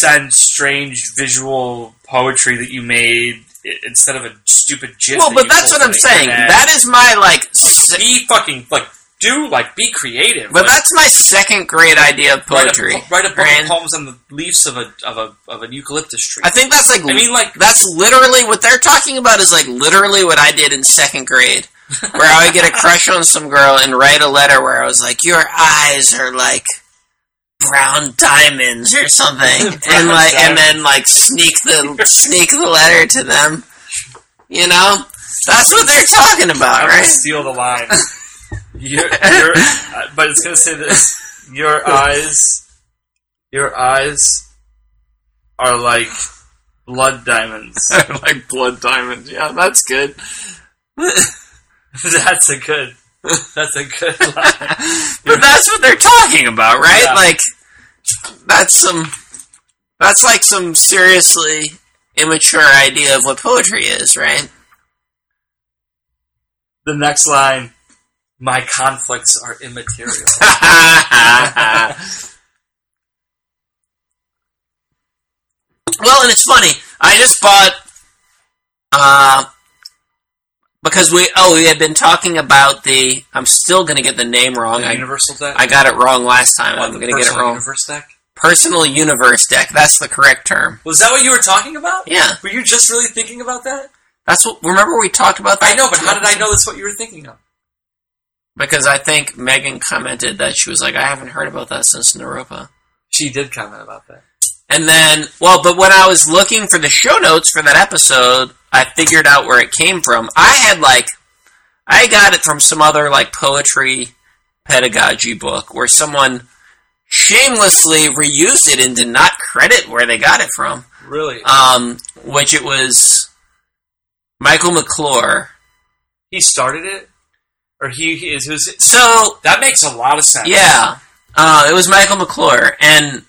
Speaker 2: send strange visual poetry that you made instead of a stupid gif.
Speaker 1: well,
Speaker 2: that
Speaker 1: but that's what I'm saying. That is my like.
Speaker 2: be fucking like do like be creative.
Speaker 1: But
Speaker 2: like,
Speaker 1: that's my second grade idea of
Speaker 2: write
Speaker 1: poetry.
Speaker 2: a, write a book
Speaker 1: right?
Speaker 2: of poems on the leaves of a of a of an eucalyptus tree.
Speaker 1: I think that's like
Speaker 2: I mean, like
Speaker 1: that's literally what they're talking about is like literally what I did in second grade, where I would get a crush on some girl and write a letter where I was like, "Your eyes are like brown diamonds" or something, and
Speaker 2: Brown
Speaker 1: like and then like sneak the sneak the letter to them. You know, that's what they're talking about,
Speaker 2: I'm
Speaker 1: right?
Speaker 2: steal the line. your, your, uh, but it's gonna say this: your eyes, your eyes are like blood diamonds.
Speaker 1: like blood diamonds. Yeah, that's good.
Speaker 2: that's a good. That's a good line.
Speaker 1: but that's what they're talking about, right?
Speaker 2: Yeah.
Speaker 1: Like that's some that's like some seriously immature idea of what poetry is, right?
Speaker 2: The next line: my conflicts are immaterial.
Speaker 1: well, and it's funny. I just bought uh because we oh we had been talking about the I'm still gonna get the name wrong.
Speaker 2: The
Speaker 1: I,
Speaker 2: universal deck.
Speaker 1: I got it wrong last time.
Speaker 2: What,
Speaker 1: I'm gonna get it wrong.
Speaker 2: Universe deck.
Speaker 1: Personal universe deck. That's the correct term.
Speaker 2: Was that what you were talking about?
Speaker 1: Yeah.
Speaker 2: Were you just really thinking about that?
Speaker 1: That's what remember we talked about that?
Speaker 2: I know, but how did I know that's what you were thinking of?
Speaker 1: Because I think Megan commented that she was like, I haven't heard about that since Naropa.
Speaker 2: She did comment about that.
Speaker 1: And then, well, but when I was looking for the show notes for that episode, I figured out where it came from. I had like, I got it from some other like poetry pedagogy book where someone shamelessly reused it and did not credit where they got it from.
Speaker 2: Really?
Speaker 1: Um, which it was Michael McClure.
Speaker 2: he started it, or he, he is it,
Speaker 1: So
Speaker 2: that makes a lot of sense.
Speaker 1: Yeah, uh, it was Michael McClure, and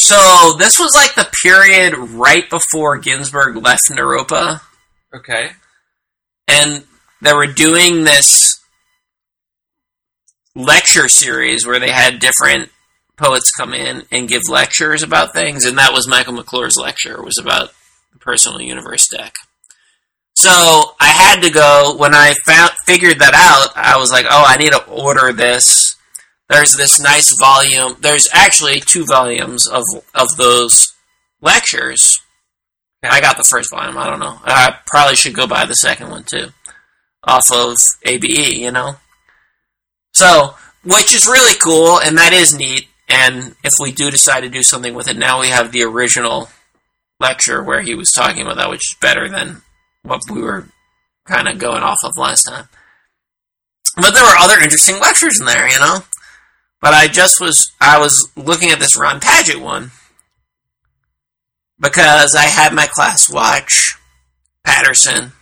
Speaker 1: so this was like the period right before Ginsberg left Naropa,
Speaker 2: Okay.
Speaker 1: and they were doing this lecture series where they had different poets come in and give lectures about things, and that was Michael McClure's lecture. Was about the personal universe deck. So I had to go when I found figured that out. I was like, "Oh, I need to order this." There's this nice volume. There's actually two volumes of of those lectures. I got the first volume. I don't know. I probably should go buy the second one too, off of ABE. You know. So, which is really cool, and that is neat. And if we do decide to do something with it, now we have the original lecture where he was talking about that, which is better than what we were kind of going off of last time. But there were other interesting lectures in there, you know. But I just was I was looking at this Ron Padgett one because I had my class watch Paterson,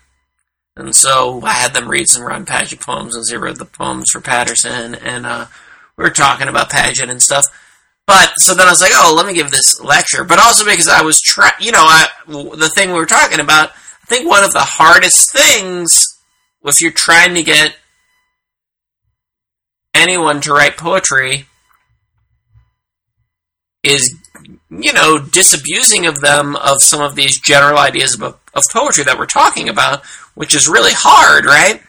Speaker 1: and so I had them read some Ron Padgett poems as he read the poems for Paterson, and uh, we were talking about Padgett and stuff. But so then I was like, oh, let me give this lecture. But also because I was trying, you know, I, the thing we were talking about. I think one of the hardest things, if you're trying to get anyone to write poetry, is you know disabusing of them of some of these general ideas of, of poetry that we're talking about, which is really hard, right?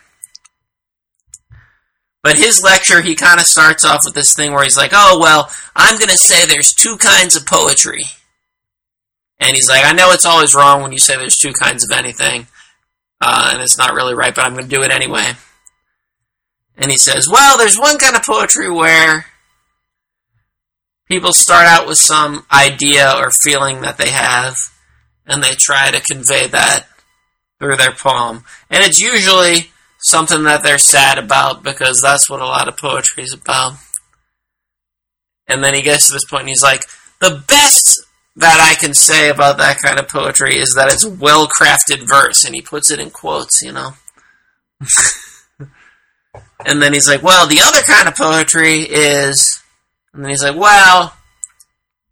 Speaker 1: But his lecture, he kind of starts off with this thing where he's like, "Oh well, I'm going to say there's two kinds of poetry." And he's like, I know it's always wrong when you say there's two kinds of anything, uh, and it's not really right, but I'm going to do it anyway. And he says, Well, there's one kind of poetry where people start out with some idea or feeling that they have, and they try to convey that through their poem. And it's usually something that they're sad about because that's what a lot of poetry is about. And then he gets to this point and he's like, The best that I can say about that kind of poetry is that it's well crafted verse, and he puts it in quotes, you know. and then he's like, well, the other kind of poetry is. And then he's like, well,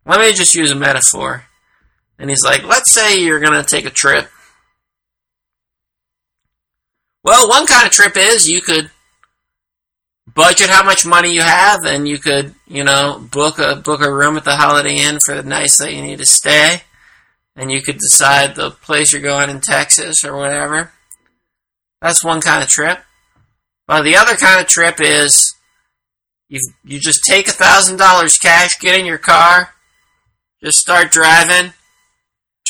Speaker 1: let me just use a metaphor. And he's like, let's say you're going to take a trip. Well, one kind of trip is you could budget how much money you have, and you could, you know, book a book a room at the Holiday Inn for the nights that you need to stay, and you could decide the place you're going in Texas or whatever. That's one kind of trip. Well, the other kind of trip is you you just take a thousand dollars cash, get in your car, just start driving,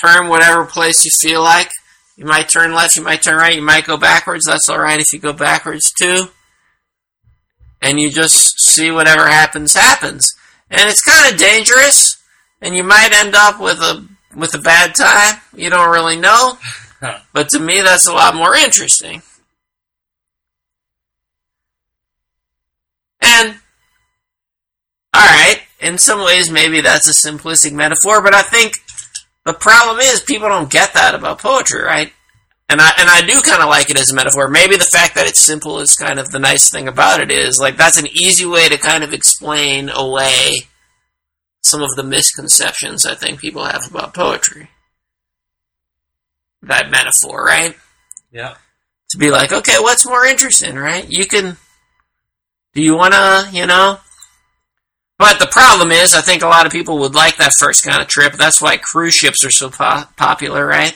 Speaker 1: turn whatever place you feel like. You might turn left, you might turn right, you might go backwards. That's all right if you go backwards too. And you just see whatever happens happens. And it's kind of dangerous, and you might end up with a with a bad time. You don't really know. But to me, that's a lot more interesting. And, alright, in some ways, maybe that's a simplistic metaphor, but I think the problem is people don't get that about poetry, right? And I and I do kind of like it as a metaphor. Maybe the fact that it's simple is kind of the nice thing about it is like that's an easy way to kind of explain away some of the misconceptions I think people have about poetry. That metaphor, right?
Speaker 2: Yeah.
Speaker 1: to be like, okay, what's more interesting, right? You can, do you want to, you know? But the problem is, I think a lot of people would like that first kind of trip. That's why cruise ships are so po- popular, right?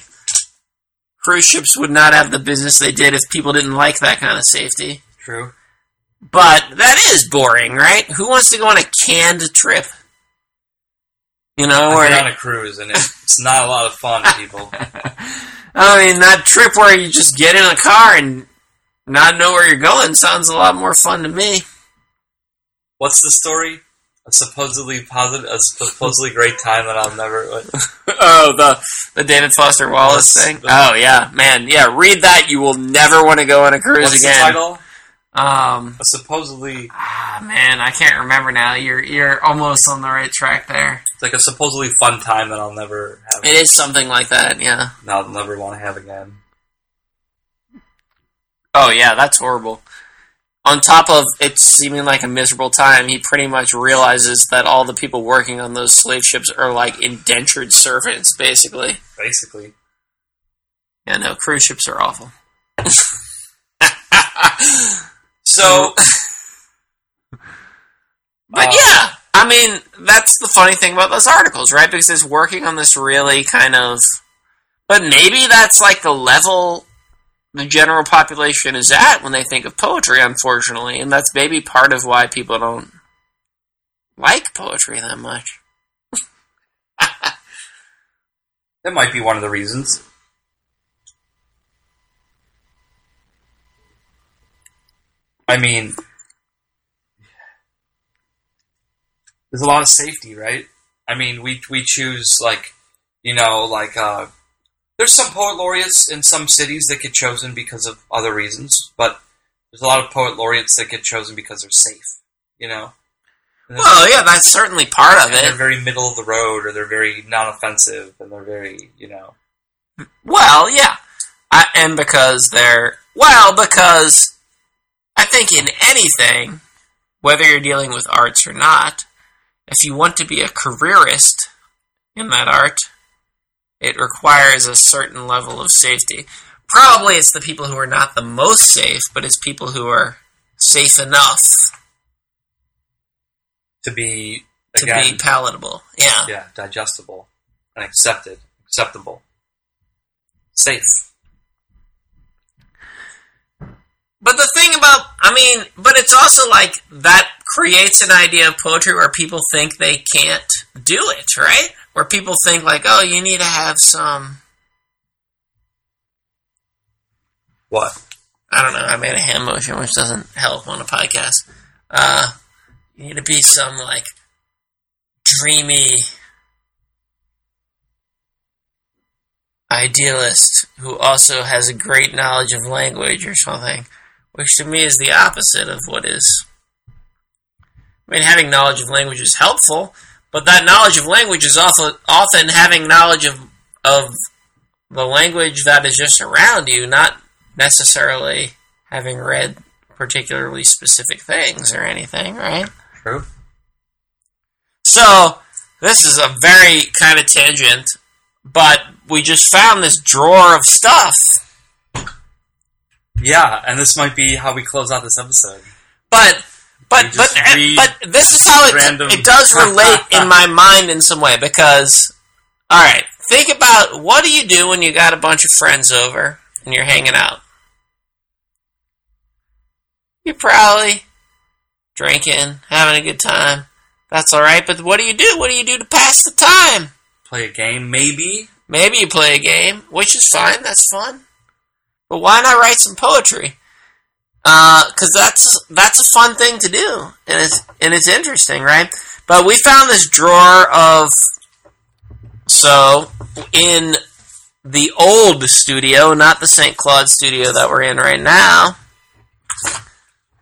Speaker 1: Cruise ships would not have the business they did if people didn't like that kind of safety.
Speaker 2: True.
Speaker 1: But that is boring, right? Who wants to go on a canned trip? You know,
Speaker 2: been on a cruise and it's, it's not a lot of fun, people.
Speaker 1: I mean, that trip where you just get in a car and not know where you're going sounds a lot more fun to me.
Speaker 2: What's the story? A supposedly positive, a supposedly great time that I'll never.
Speaker 1: Oh, the the David Foster Wallace
Speaker 2: Yes.
Speaker 1: thing. Oh yeah, man, yeah. Read that. You will never want to go on a cruise
Speaker 2: What's the
Speaker 1: again.
Speaker 2: title?
Speaker 1: Um,
Speaker 2: A supposedly,
Speaker 1: ah, man, I can't remember now. You're you're almost on the right track there.
Speaker 2: it's like a supposedly fun time that I'll never have.
Speaker 1: It is something like that. Yeah.
Speaker 2: I'll never want to have again.
Speaker 1: Oh yeah, that's horrible. On top of it seeming like a miserable time, he pretty much realizes that all the people working on those slave ships are like indentured servants, basically.
Speaker 2: Basically,
Speaker 1: Yeah, no, cruise ships are awful.
Speaker 2: so
Speaker 1: But
Speaker 2: Uh,
Speaker 1: yeah, I mean, that's the funny thing about those articles, right? Because it's working on this really kind of. But maybe that's like the level the general population is at when they think of poetry, unfortunately. And that's maybe part of why people don't like poetry that much.
Speaker 2: that might be one of the reasons. I mean, there's a lot of safety, right? I mean, we we choose like, you know, like uh, there's some poet laureates in some cities that get chosen because of other reasons, but there's a lot of poet laureates that get chosen because they're safe, you know.
Speaker 1: Well, yeah, that's certainly part of
Speaker 2: it. they're very middle of the road, or they're very non-offensive, and they're very, you know,
Speaker 1: Well, yeah. I, and because they're. Well, because I think in anything, whether you're dealing with arts or not, if you want to be a careerist in that art, it requires a certain level of safety. Probably it's the people who are not the most safe, but it's people who are safe enough
Speaker 2: to be
Speaker 1: to
Speaker 2: again,
Speaker 1: be palatable. Yeah.
Speaker 2: yeah, digestible and accepted, acceptable, safe.
Speaker 1: But the thing about, I mean, but it's also like that creates an idea of poetry where people think they can't do it, right? Where people think like, oh, you need to have some,
Speaker 2: What?
Speaker 1: I don't know, I made a hand motion, which doesn't help on a podcast. Uh, you need to be some like dreamy idealist who also has a great knowledge of language or something, which to me is the opposite of what is. I mean, having knowledge of language is helpful, but that knowledge of language is often often having knowledge of of the language that is just around you, not necessarily having read particularly specific things or anything, right?
Speaker 2: True.
Speaker 1: So, this is a very kind of tangent, but we just found this drawer of stuff.
Speaker 2: Yeah, and this might be how we close out this episode.
Speaker 1: But but but but this is how it it does relate in my mind in some way because all right, think about what do you do when you got a bunch of friends over and you're hanging out? you're probably drinking, having a good time. That's all right. But what do you do? What do you do to pass the time?
Speaker 2: Play a game, maybe.
Speaker 1: Maybe you play a game, which is fine. That's fun. But why not write some poetry? Uh, because that's that's a fun thing to do, and it's and it's interesting, right? But we found this drawer of so in the old studio, not the St. Claude studio that we're in right now.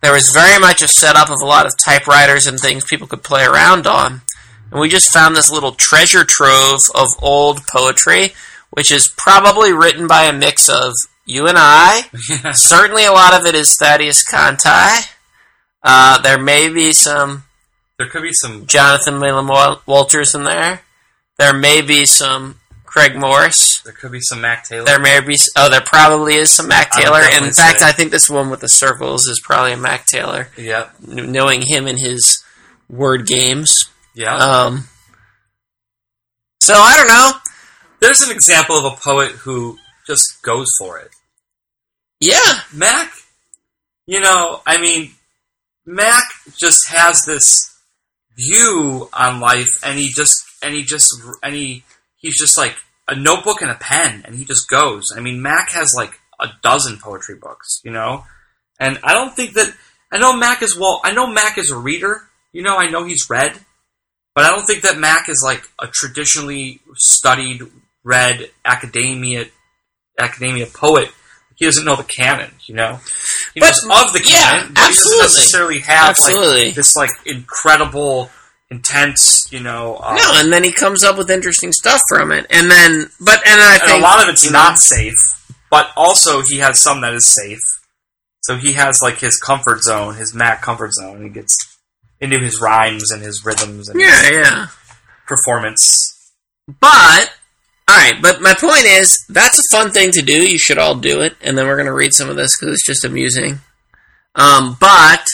Speaker 1: There was very much a setup of a lot of typewriters and things people could play around on. And we just found this little treasure trove of old poetry, which is probably written by a mix of you and I. Certainly a lot of it is Thaddeus Conti. Uh, there may be some
Speaker 2: There could be some.
Speaker 1: Jonathan Milam Walters in there. There may be some Craig Morris.
Speaker 2: There could be some Mac Taylor.
Speaker 1: There may be. Oh, there probably is some Mac Taylor. In fact, I think this one with the circles is probably a Mac Taylor.
Speaker 2: yeah,
Speaker 1: kn- Knowing him and his word games.
Speaker 2: yeah.
Speaker 1: Um. So I don't know.
Speaker 2: There's an example of a poet who just goes for it.
Speaker 1: Yeah,
Speaker 2: Mac, you know, I mean, Mac just has this view on life, and he just, and he just, and he, he's just like a notebook and a pen, and he just goes. I mean, Mac has like a dozen poetry books, you know, and I don't think that I know Mac is well. I know Mac is a reader, you know. I know he's read, but I don't think that Mac is like a traditionally studied, read academia, academia poet. He doesn't know the canon, you know. He
Speaker 1: But-
Speaker 2: knows of the
Speaker 1: yeah,
Speaker 2: canon, but he doesn't necessarily have
Speaker 1: Absolutely.
Speaker 2: like this like incredible, intense, you know. Um,
Speaker 1: no, and then he comes up with interesting stuff from it, and then, but and I
Speaker 2: and
Speaker 1: think
Speaker 2: a lot of it's
Speaker 1: you know,
Speaker 2: not safe, but also he has some that is safe. So he has like his comfort zone, his Mac comfort zone. He gets into his rhymes and his rhythms and
Speaker 1: Yeah,
Speaker 2: his
Speaker 1: yeah.
Speaker 2: performance.
Speaker 1: But all right, but my point is that's a fun thing to do. You should all do it, and then we're gonna read some of this because it's just amusing. Um, but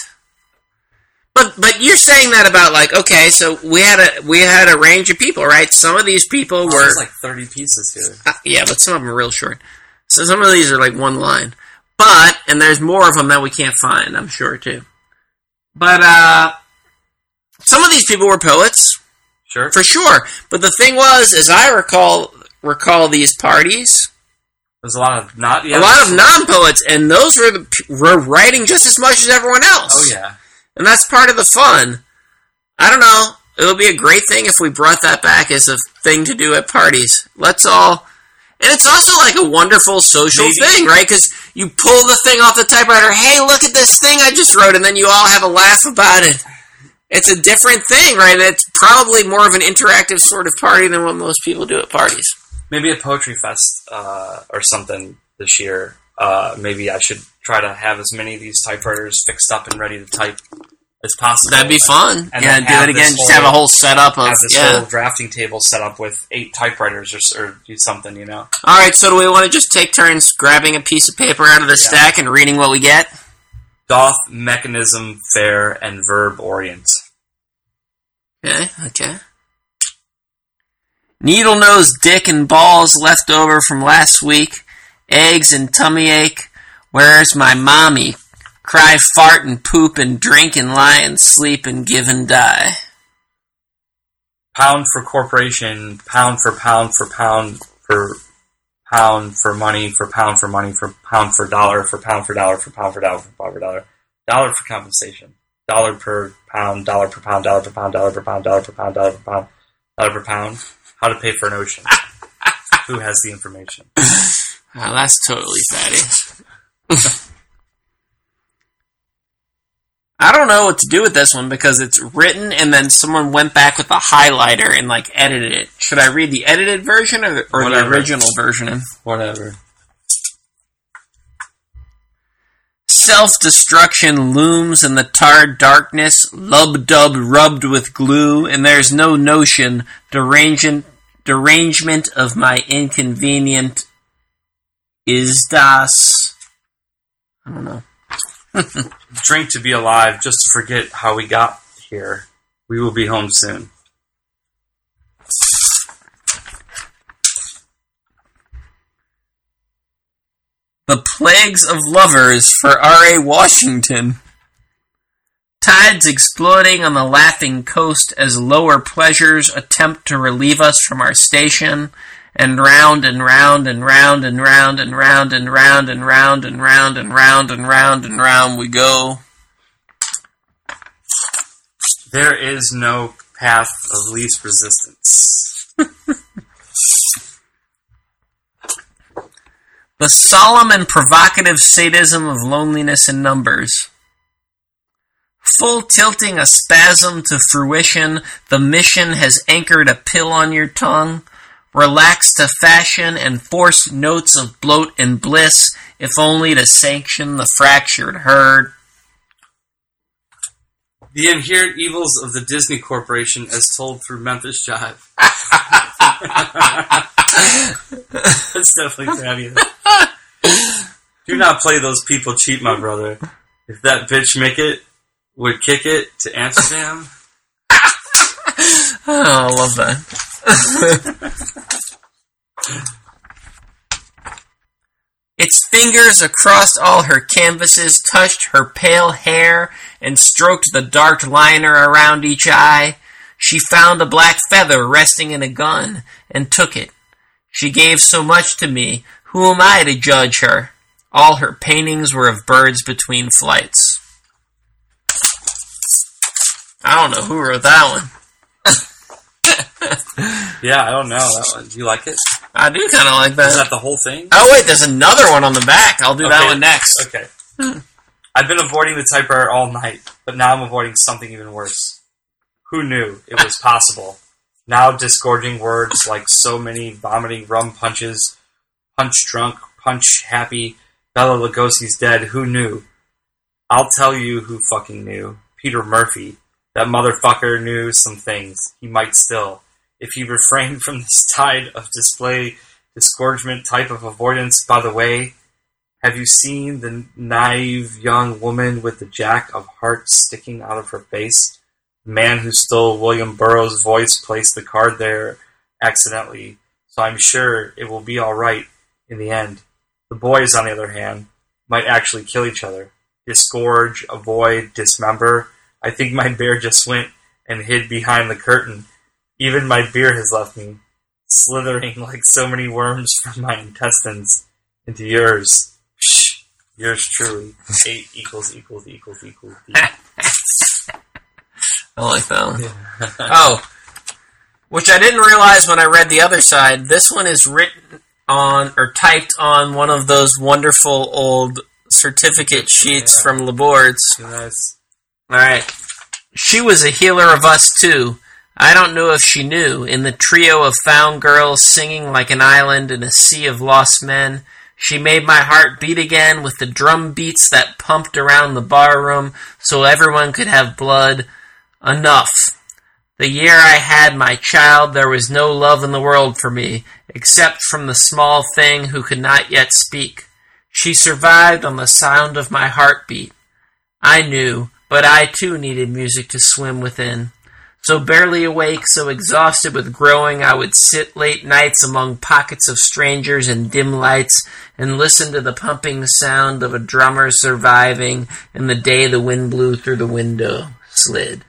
Speaker 1: but but you're saying that about like okay, so we had a we had a range of people, right? Some of these people
Speaker 2: Oh,
Speaker 1: were
Speaker 2: like thirty pieces here.
Speaker 1: uh, yeah, but some of them are real short. So some of these are like one line, but and there's more of them that we can't find. I'm sure too. But uh, some of these people were poets
Speaker 2: Sure.
Speaker 1: for sure. But the thing was, as I recall recall these parties,
Speaker 2: There's a lot of not. Yeah,
Speaker 1: a lot of non poets, and those were the were writing just as much as everyone else.
Speaker 2: Oh yeah.
Speaker 1: and that's part of the fun. I don't know. It would be a great thing if we brought that back as a thing to do at parties. Let's all. And it's also like a wonderful social
Speaker 2: Maybe-
Speaker 1: thing, right? Because you pull the thing off the typewriter. Hey, look at this thing I just wrote, and then you all have a laugh about it. It's a different thing, right? It's probably more of an interactive sort of party than what most people do at parties.
Speaker 2: Maybe a poetry fest uh, or something this year. Uh, maybe I should try to have as many of these typewriters fixed up and ready to type as possible.
Speaker 1: That'd be fun.
Speaker 2: And
Speaker 1: yeah, do it again.
Speaker 2: this
Speaker 1: Just have a
Speaker 2: whole-
Speaker 1: whole setup of
Speaker 2: Have this
Speaker 1: yeah.
Speaker 2: little drafting table set up with eight typewriters or, or do something, you know.
Speaker 1: All right, so do we want to just take turns grabbing a piece of paper out of the
Speaker 2: Yeah.
Speaker 1: stack and reading what we get?
Speaker 2: Doth mechanism fair and verb orient.
Speaker 1: Okay, okay. Needle nose, dick, and balls left over from last week. Eggs and tummy ache. Where's my mommy? Cry, fart, and poop, and drink, and lie, and sleep, and give and die.
Speaker 2: Pound for corporation, pound for pound for pound for pound for money for pound for money for pound for dollar for pound for dollar for pound for dollar for pound for dollar. Dollar for compensation. Dollar per pound, dollar per pound, dollar per pound, dollar per pound, dollar per pound, dollar per pound, dollar per pound. How to pay for an ocean. Who has the information?
Speaker 1: Oh, that's totally fatty. I don't know what to do with this one because it's written and then someone went back with a highlighter and like edited it. Should I read the edited version or, or the
Speaker 2: Whatever.
Speaker 1: original version?
Speaker 2: Whatever.
Speaker 1: Self destruction looms in the tarred darkness, lub dub rubbed with glue, and there's no notion derangement derangement of my inconvenient is das. I don't know.
Speaker 2: Drink to be alive, just to forget how we got here. We will be home soon.
Speaker 1: The Plagues of Lovers for R.A. Washington. Tides exploding on the laughing coast as lower pleasures attempt to relieve us from our station, and round and round and round and round and round and round and round and round and round and round and round we go.
Speaker 2: There is no path of least resistance.
Speaker 1: The solemn and provocative sadism of loneliness in numbers. Full tilting a spasm to fruition, the mission has anchored a pill on your tongue. Relaxed to fashion and forced notes of bloat and bliss, if only to sanction the fractured herd.
Speaker 2: The inherent evils of the Disney Corporation as told through Memphis Jive. That's definitely fabulous. Do not play those people cheap, my brother. If that bitch make it, would kick it to Amsterdam.
Speaker 1: Oh, I love that. its fingers across all her canvases touched her pale hair and stroked the dark liner around each eye. She found a black feather resting in a gun and took it. She gave so much to me. Who am I to judge her? All her paintings were of birds between flights. I don't know who wrote that one.
Speaker 2: Yeah, I don't know that one. Do you like it?
Speaker 1: I do kind of like
Speaker 2: Is
Speaker 1: that.
Speaker 2: that the whole thing?
Speaker 1: Oh wait, there's another one on the back. I'll do that
Speaker 2: Okay.
Speaker 1: one next.
Speaker 2: Okay. Hmm. I've been avoiding the typewriter all night, but now I'm avoiding something even worse. Who knew it was possible? Now disgorging words like so many vomiting rum punches, punch drunk, punch happy, Bela Lugosi's dead. Who knew? I'll tell you who fucking knew. Peter Murphy. That motherfucker knew some things. He might still. If he refrained from this tide of display disgorgement type of avoidance, by the way, have you seen the naive young woman with the jack of hearts sticking out of her face? The man who stole William Burroughs' voice placed the card there accidentally, so I'm sure it will be alright in the end. The boys, on the other hand, might actually kill each other. Disgorge, avoid, dismember. I think my bear just went and hid behind the curtain. Even my beer has left me, slithering like so many worms from my intestines into yours. Psh, yours truly. Eight equals equals equals equals.
Speaker 1: I like that one. oh, which I didn't realize when I read the other side. This one is written on or typed on one of those wonderful old certificate sheets
Speaker 2: Yeah.
Speaker 1: from Labords.
Speaker 2: Nice.
Speaker 1: All right. She was a healer of us too. I don't know if she knew. In the trio of found girls singing like an island in a sea of lost men, she made my heart beat again with the drum beats that pumped around the barroom so everyone could have blood. Enough. The year I had my child, there was no love in the world for me, except from the small thing who could not yet speak. She survived on the sound of my heartbeat. I knew, but I too needed music to swim within. So barely awake, so exhausted with growing, I would sit late nights among pockets of strangers and dim lights and listen to the pumping sound of a drummer surviving in the day the wind blew through the window slid.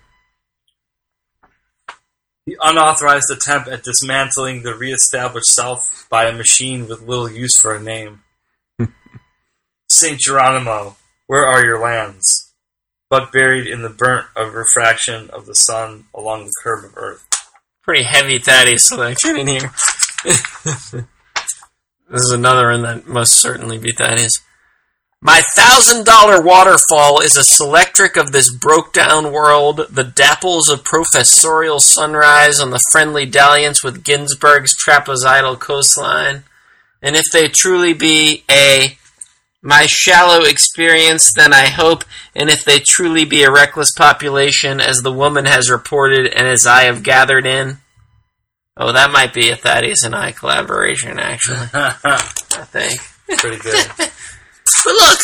Speaker 2: The unauthorized attempt at dismantling the re-established self by a machine with little use for a name. Saint Geronimo, where are your lands? But buried in the burnt of refraction of the sun along the curve of earth.
Speaker 1: Pretty heavy Thaddeus selection in here. this is another one that must certainly be Thaddeus. My thousand dollar waterfall is a selectric of this broke down world, the dapples of professorial sunrise on the friendly dalliance with Ginsberg's trapezoidal coastline. And if they truly be a my shallow experience, then I hope, and if they truly be a reckless population, as the woman has reported and as I have gathered in. Oh, that might be a Thaddeus and I collaboration, actually, I think.
Speaker 2: Pretty good.
Speaker 1: But look,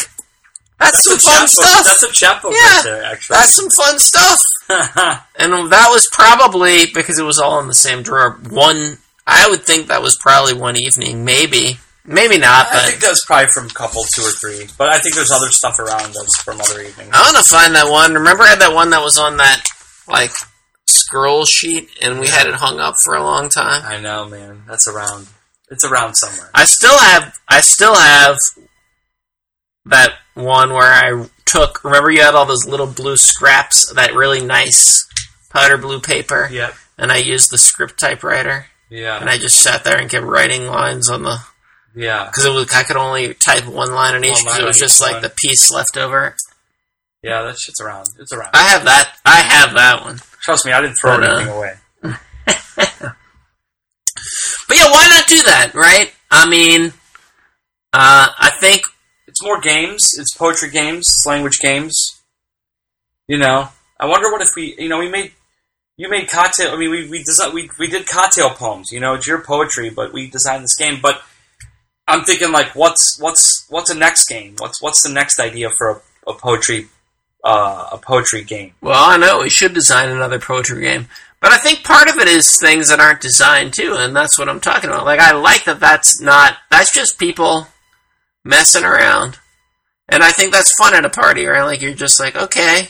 Speaker 1: that's, some
Speaker 2: a
Speaker 1: fun
Speaker 2: chapbook.
Speaker 1: stuff.
Speaker 2: That's a chapbook
Speaker 1: Yeah.
Speaker 2: right there, actually.
Speaker 1: That's some fun stuff. And that was probably because it was all in the same drawer. One, I would think that was probably one evening, maybe. Maybe not,
Speaker 2: I
Speaker 1: but
Speaker 2: think that's probably from couple two or three. But I think there's other stuff around that's from other evenings.
Speaker 1: I want to find that one. Remember, I had that one that was on that like scroll sheet, and we had it hung up for a long time.
Speaker 2: I know, man. That's around. It's around somewhere.
Speaker 1: I still have, I still have that one where I took. Remember, you had all those little blue scraps, that really nice powder blue paper,
Speaker 2: Yep.
Speaker 1: and I used the script typewriter,
Speaker 2: Yeah.
Speaker 1: and I just sat there and kept writing lines on the
Speaker 2: yeah.
Speaker 1: because it was I could only type one line on each because it was just like
Speaker 2: one.
Speaker 1: the piece left over.
Speaker 2: Yeah. That shit's around. It's around.
Speaker 1: I have that. I have that one.
Speaker 2: Trust me, I didn't throw
Speaker 1: But, uh,
Speaker 2: anything away.
Speaker 1: But yeah, why not do that, right? I mean, uh, I think
Speaker 2: It's more games. It's poetry games. It's language games. You know. I wonder what if we. You know, we made. You made cocktail. I mean, we we desi we we did cocktail poems. You know, it's your poetry, but we designed this game. But I'm thinking like, what's what's what's the next game? What's what's the next idea for a, a poetry uh, a poetry game?
Speaker 1: Well, I know we should design another poetry game, but I think part of it is things that aren't designed too, and that's what I'm talking about. Like, I like that that's not, that's just people messing around. And I think that's fun at a party, right? Like, you're just like, okay,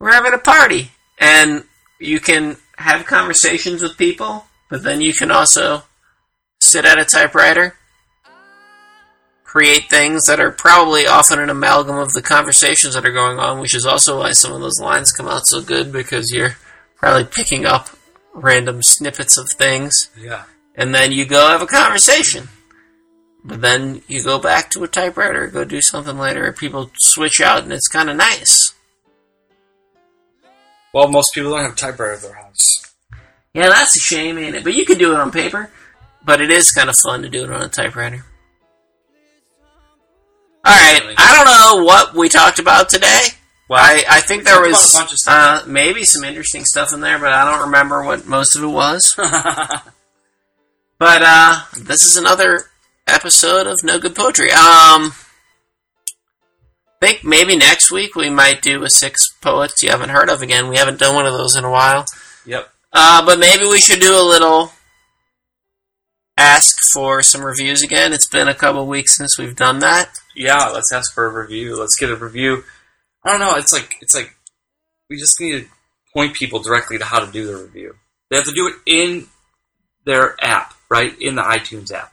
Speaker 1: we're having a party. And you can have conversations with people, but then you can also sit at a typewriter, create things that are probably often an amalgam of the conversations that are going on, which is also why some of those lines come out so good because you're probably picking up random snippets of things,
Speaker 2: Yeah.
Speaker 1: and then you go have a conversation. But then you go back to a typewriter, go do something later, or people switch out, and it's kind of nice.
Speaker 2: Well, most people don't have a typewriter at their house.
Speaker 1: Yeah, that's a shame, ain't it? But you can do it on paper. But it is kind of fun to do it on a typewriter. All right, I don't know what we talked about today.
Speaker 2: Well,
Speaker 1: I, I think there was
Speaker 2: a bunch of stuff.
Speaker 1: uh, maybe some interesting stuff in there, but I don't remember what most of it was. But uh, this is another episode of No Good Poetry. Um, I think maybe next week we might do a six poets you haven't heard of again. We haven't done one of those in a while.
Speaker 2: yep.
Speaker 1: Uh, but maybe we should do a little ask for some reviews again. It's been a couple weeks since we've done that.
Speaker 2: Yeah, let's ask for a review. Let's get a review. I don't know. It's like it's like we just need to point people directly to how to do the review. They have to do it in their app, right? In the iTunes app.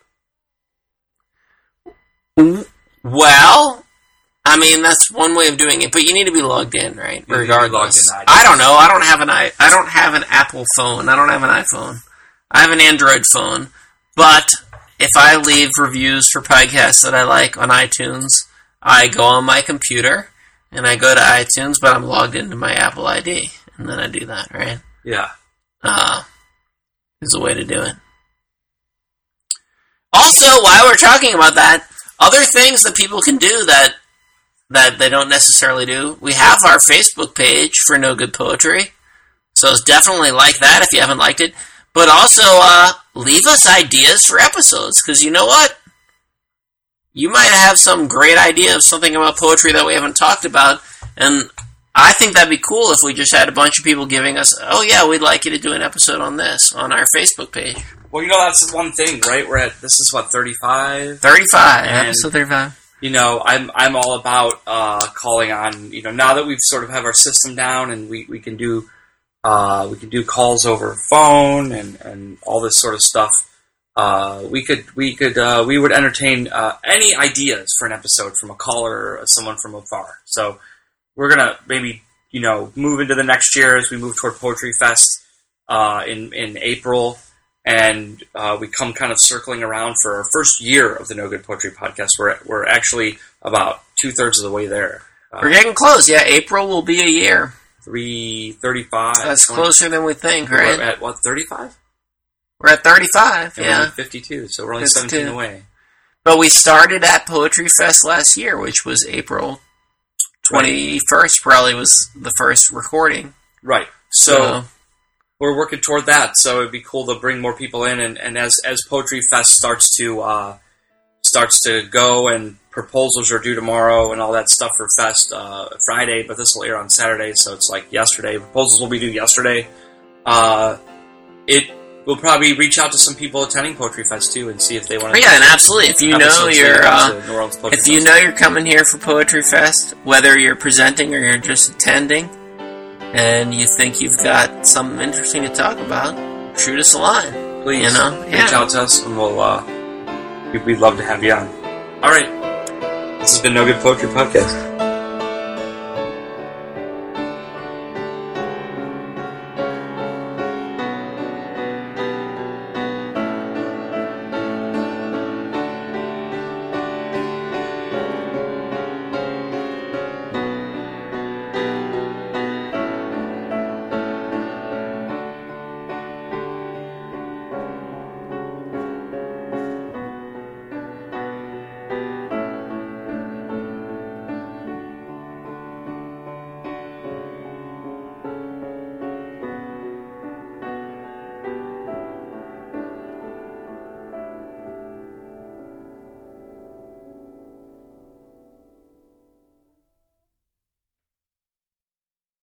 Speaker 1: Well, I mean that's one way of doing it, but you need to be logged in, right?
Speaker 2: You need to be
Speaker 1: Regardless,
Speaker 2: in,
Speaker 1: I don't know. I don't have an i. I don't have an Apple phone. I don't have an iPhone. I have an Android phone. But if I leave reviews for podcasts that I like on iTunes, I go on my computer and I go to iTunes, but I'm logged into my Apple ID, and then I do that, right?
Speaker 2: Yeah.
Speaker 1: uh, is a way to do it. Also, while we're talking about that, other things that people can do that that they don't necessarily do, we have our Facebook page for No Good Poetry, so it's definitely like that if you haven't liked it. But also, uh, leave us ideas for episodes because you know what, you might have some great idea of something about poetry that we haven't talked about, and I think that'd be cool if we just had a bunch of people giving us, oh yeah, we'd like you to do an episode on this on our Facebook page.
Speaker 2: Well, you know that's one thing, right? We're at this is what thirty five.
Speaker 1: 35,
Speaker 2: And-
Speaker 1: episode 35.
Speaker 2: you know, I'm I'm all about uh, calling on. You know, now that we've sort of have our system down and we, we can do uh, we could do calls over phone and, and all this sort of stuff. Uh, we could we could uh, we would entertain uh, any ideas for an episode from a caller or someone from afar. So we're gonna maybe you know move into the next year as we move toward Poetry Fest uh, in in April and uh, we come kind of circling around for our first year of the No Good Poetry Podcast. We're we're actually about two thirds of the way there. Uh,
Speaker 1: We're getting close. Yeah, April will be a year.
Speaker 2: Three thirty five.
Speaker 1: That's closer than we think, right?
Speaker 2: We're at what thirty five?
Speaker 1: We're at 35, yeah.
Speaker 2: fifty two. So we're only
Speaker 1: 52.
Speaker 2: seventeen away.
Speaker 1: But we started at Poetry Fest last year, which was April 21st, probably was the first recording.
Speaker 2: Right. So we're working toward that. So it'd be cool to bring more people in, and, and as as Poetry Fest starts to uh, starts to go, and proposals are due tomorrow, and all that stuff for Fest uh, Friday, but this will air on Saturday, so it's like yesterday. Proposals will be due yesterday. Uh, it we'll probably reach out to some people attending Poetry Fest too and see if they want to...
Speaker 1: Oh, yeah, and absolutely. If you know you're, uh,
Speaker 2: New Orleans Poetry
Speaker 1: if you
Speaker 2: Fest.
Speaker 1: know you're coming here for Poetry Fest, whether you're presenting or you're just attending, and you think you've got something interesting to talk about, shoot us a line.
Speaker 2: please
Speaker 1: you know,
Speaker 2: reach
Speaker 1: yeah.
Speaker 2: out to us and we'll uh, we'd love to have you on. All right, this has been No Good Poetry Podcast.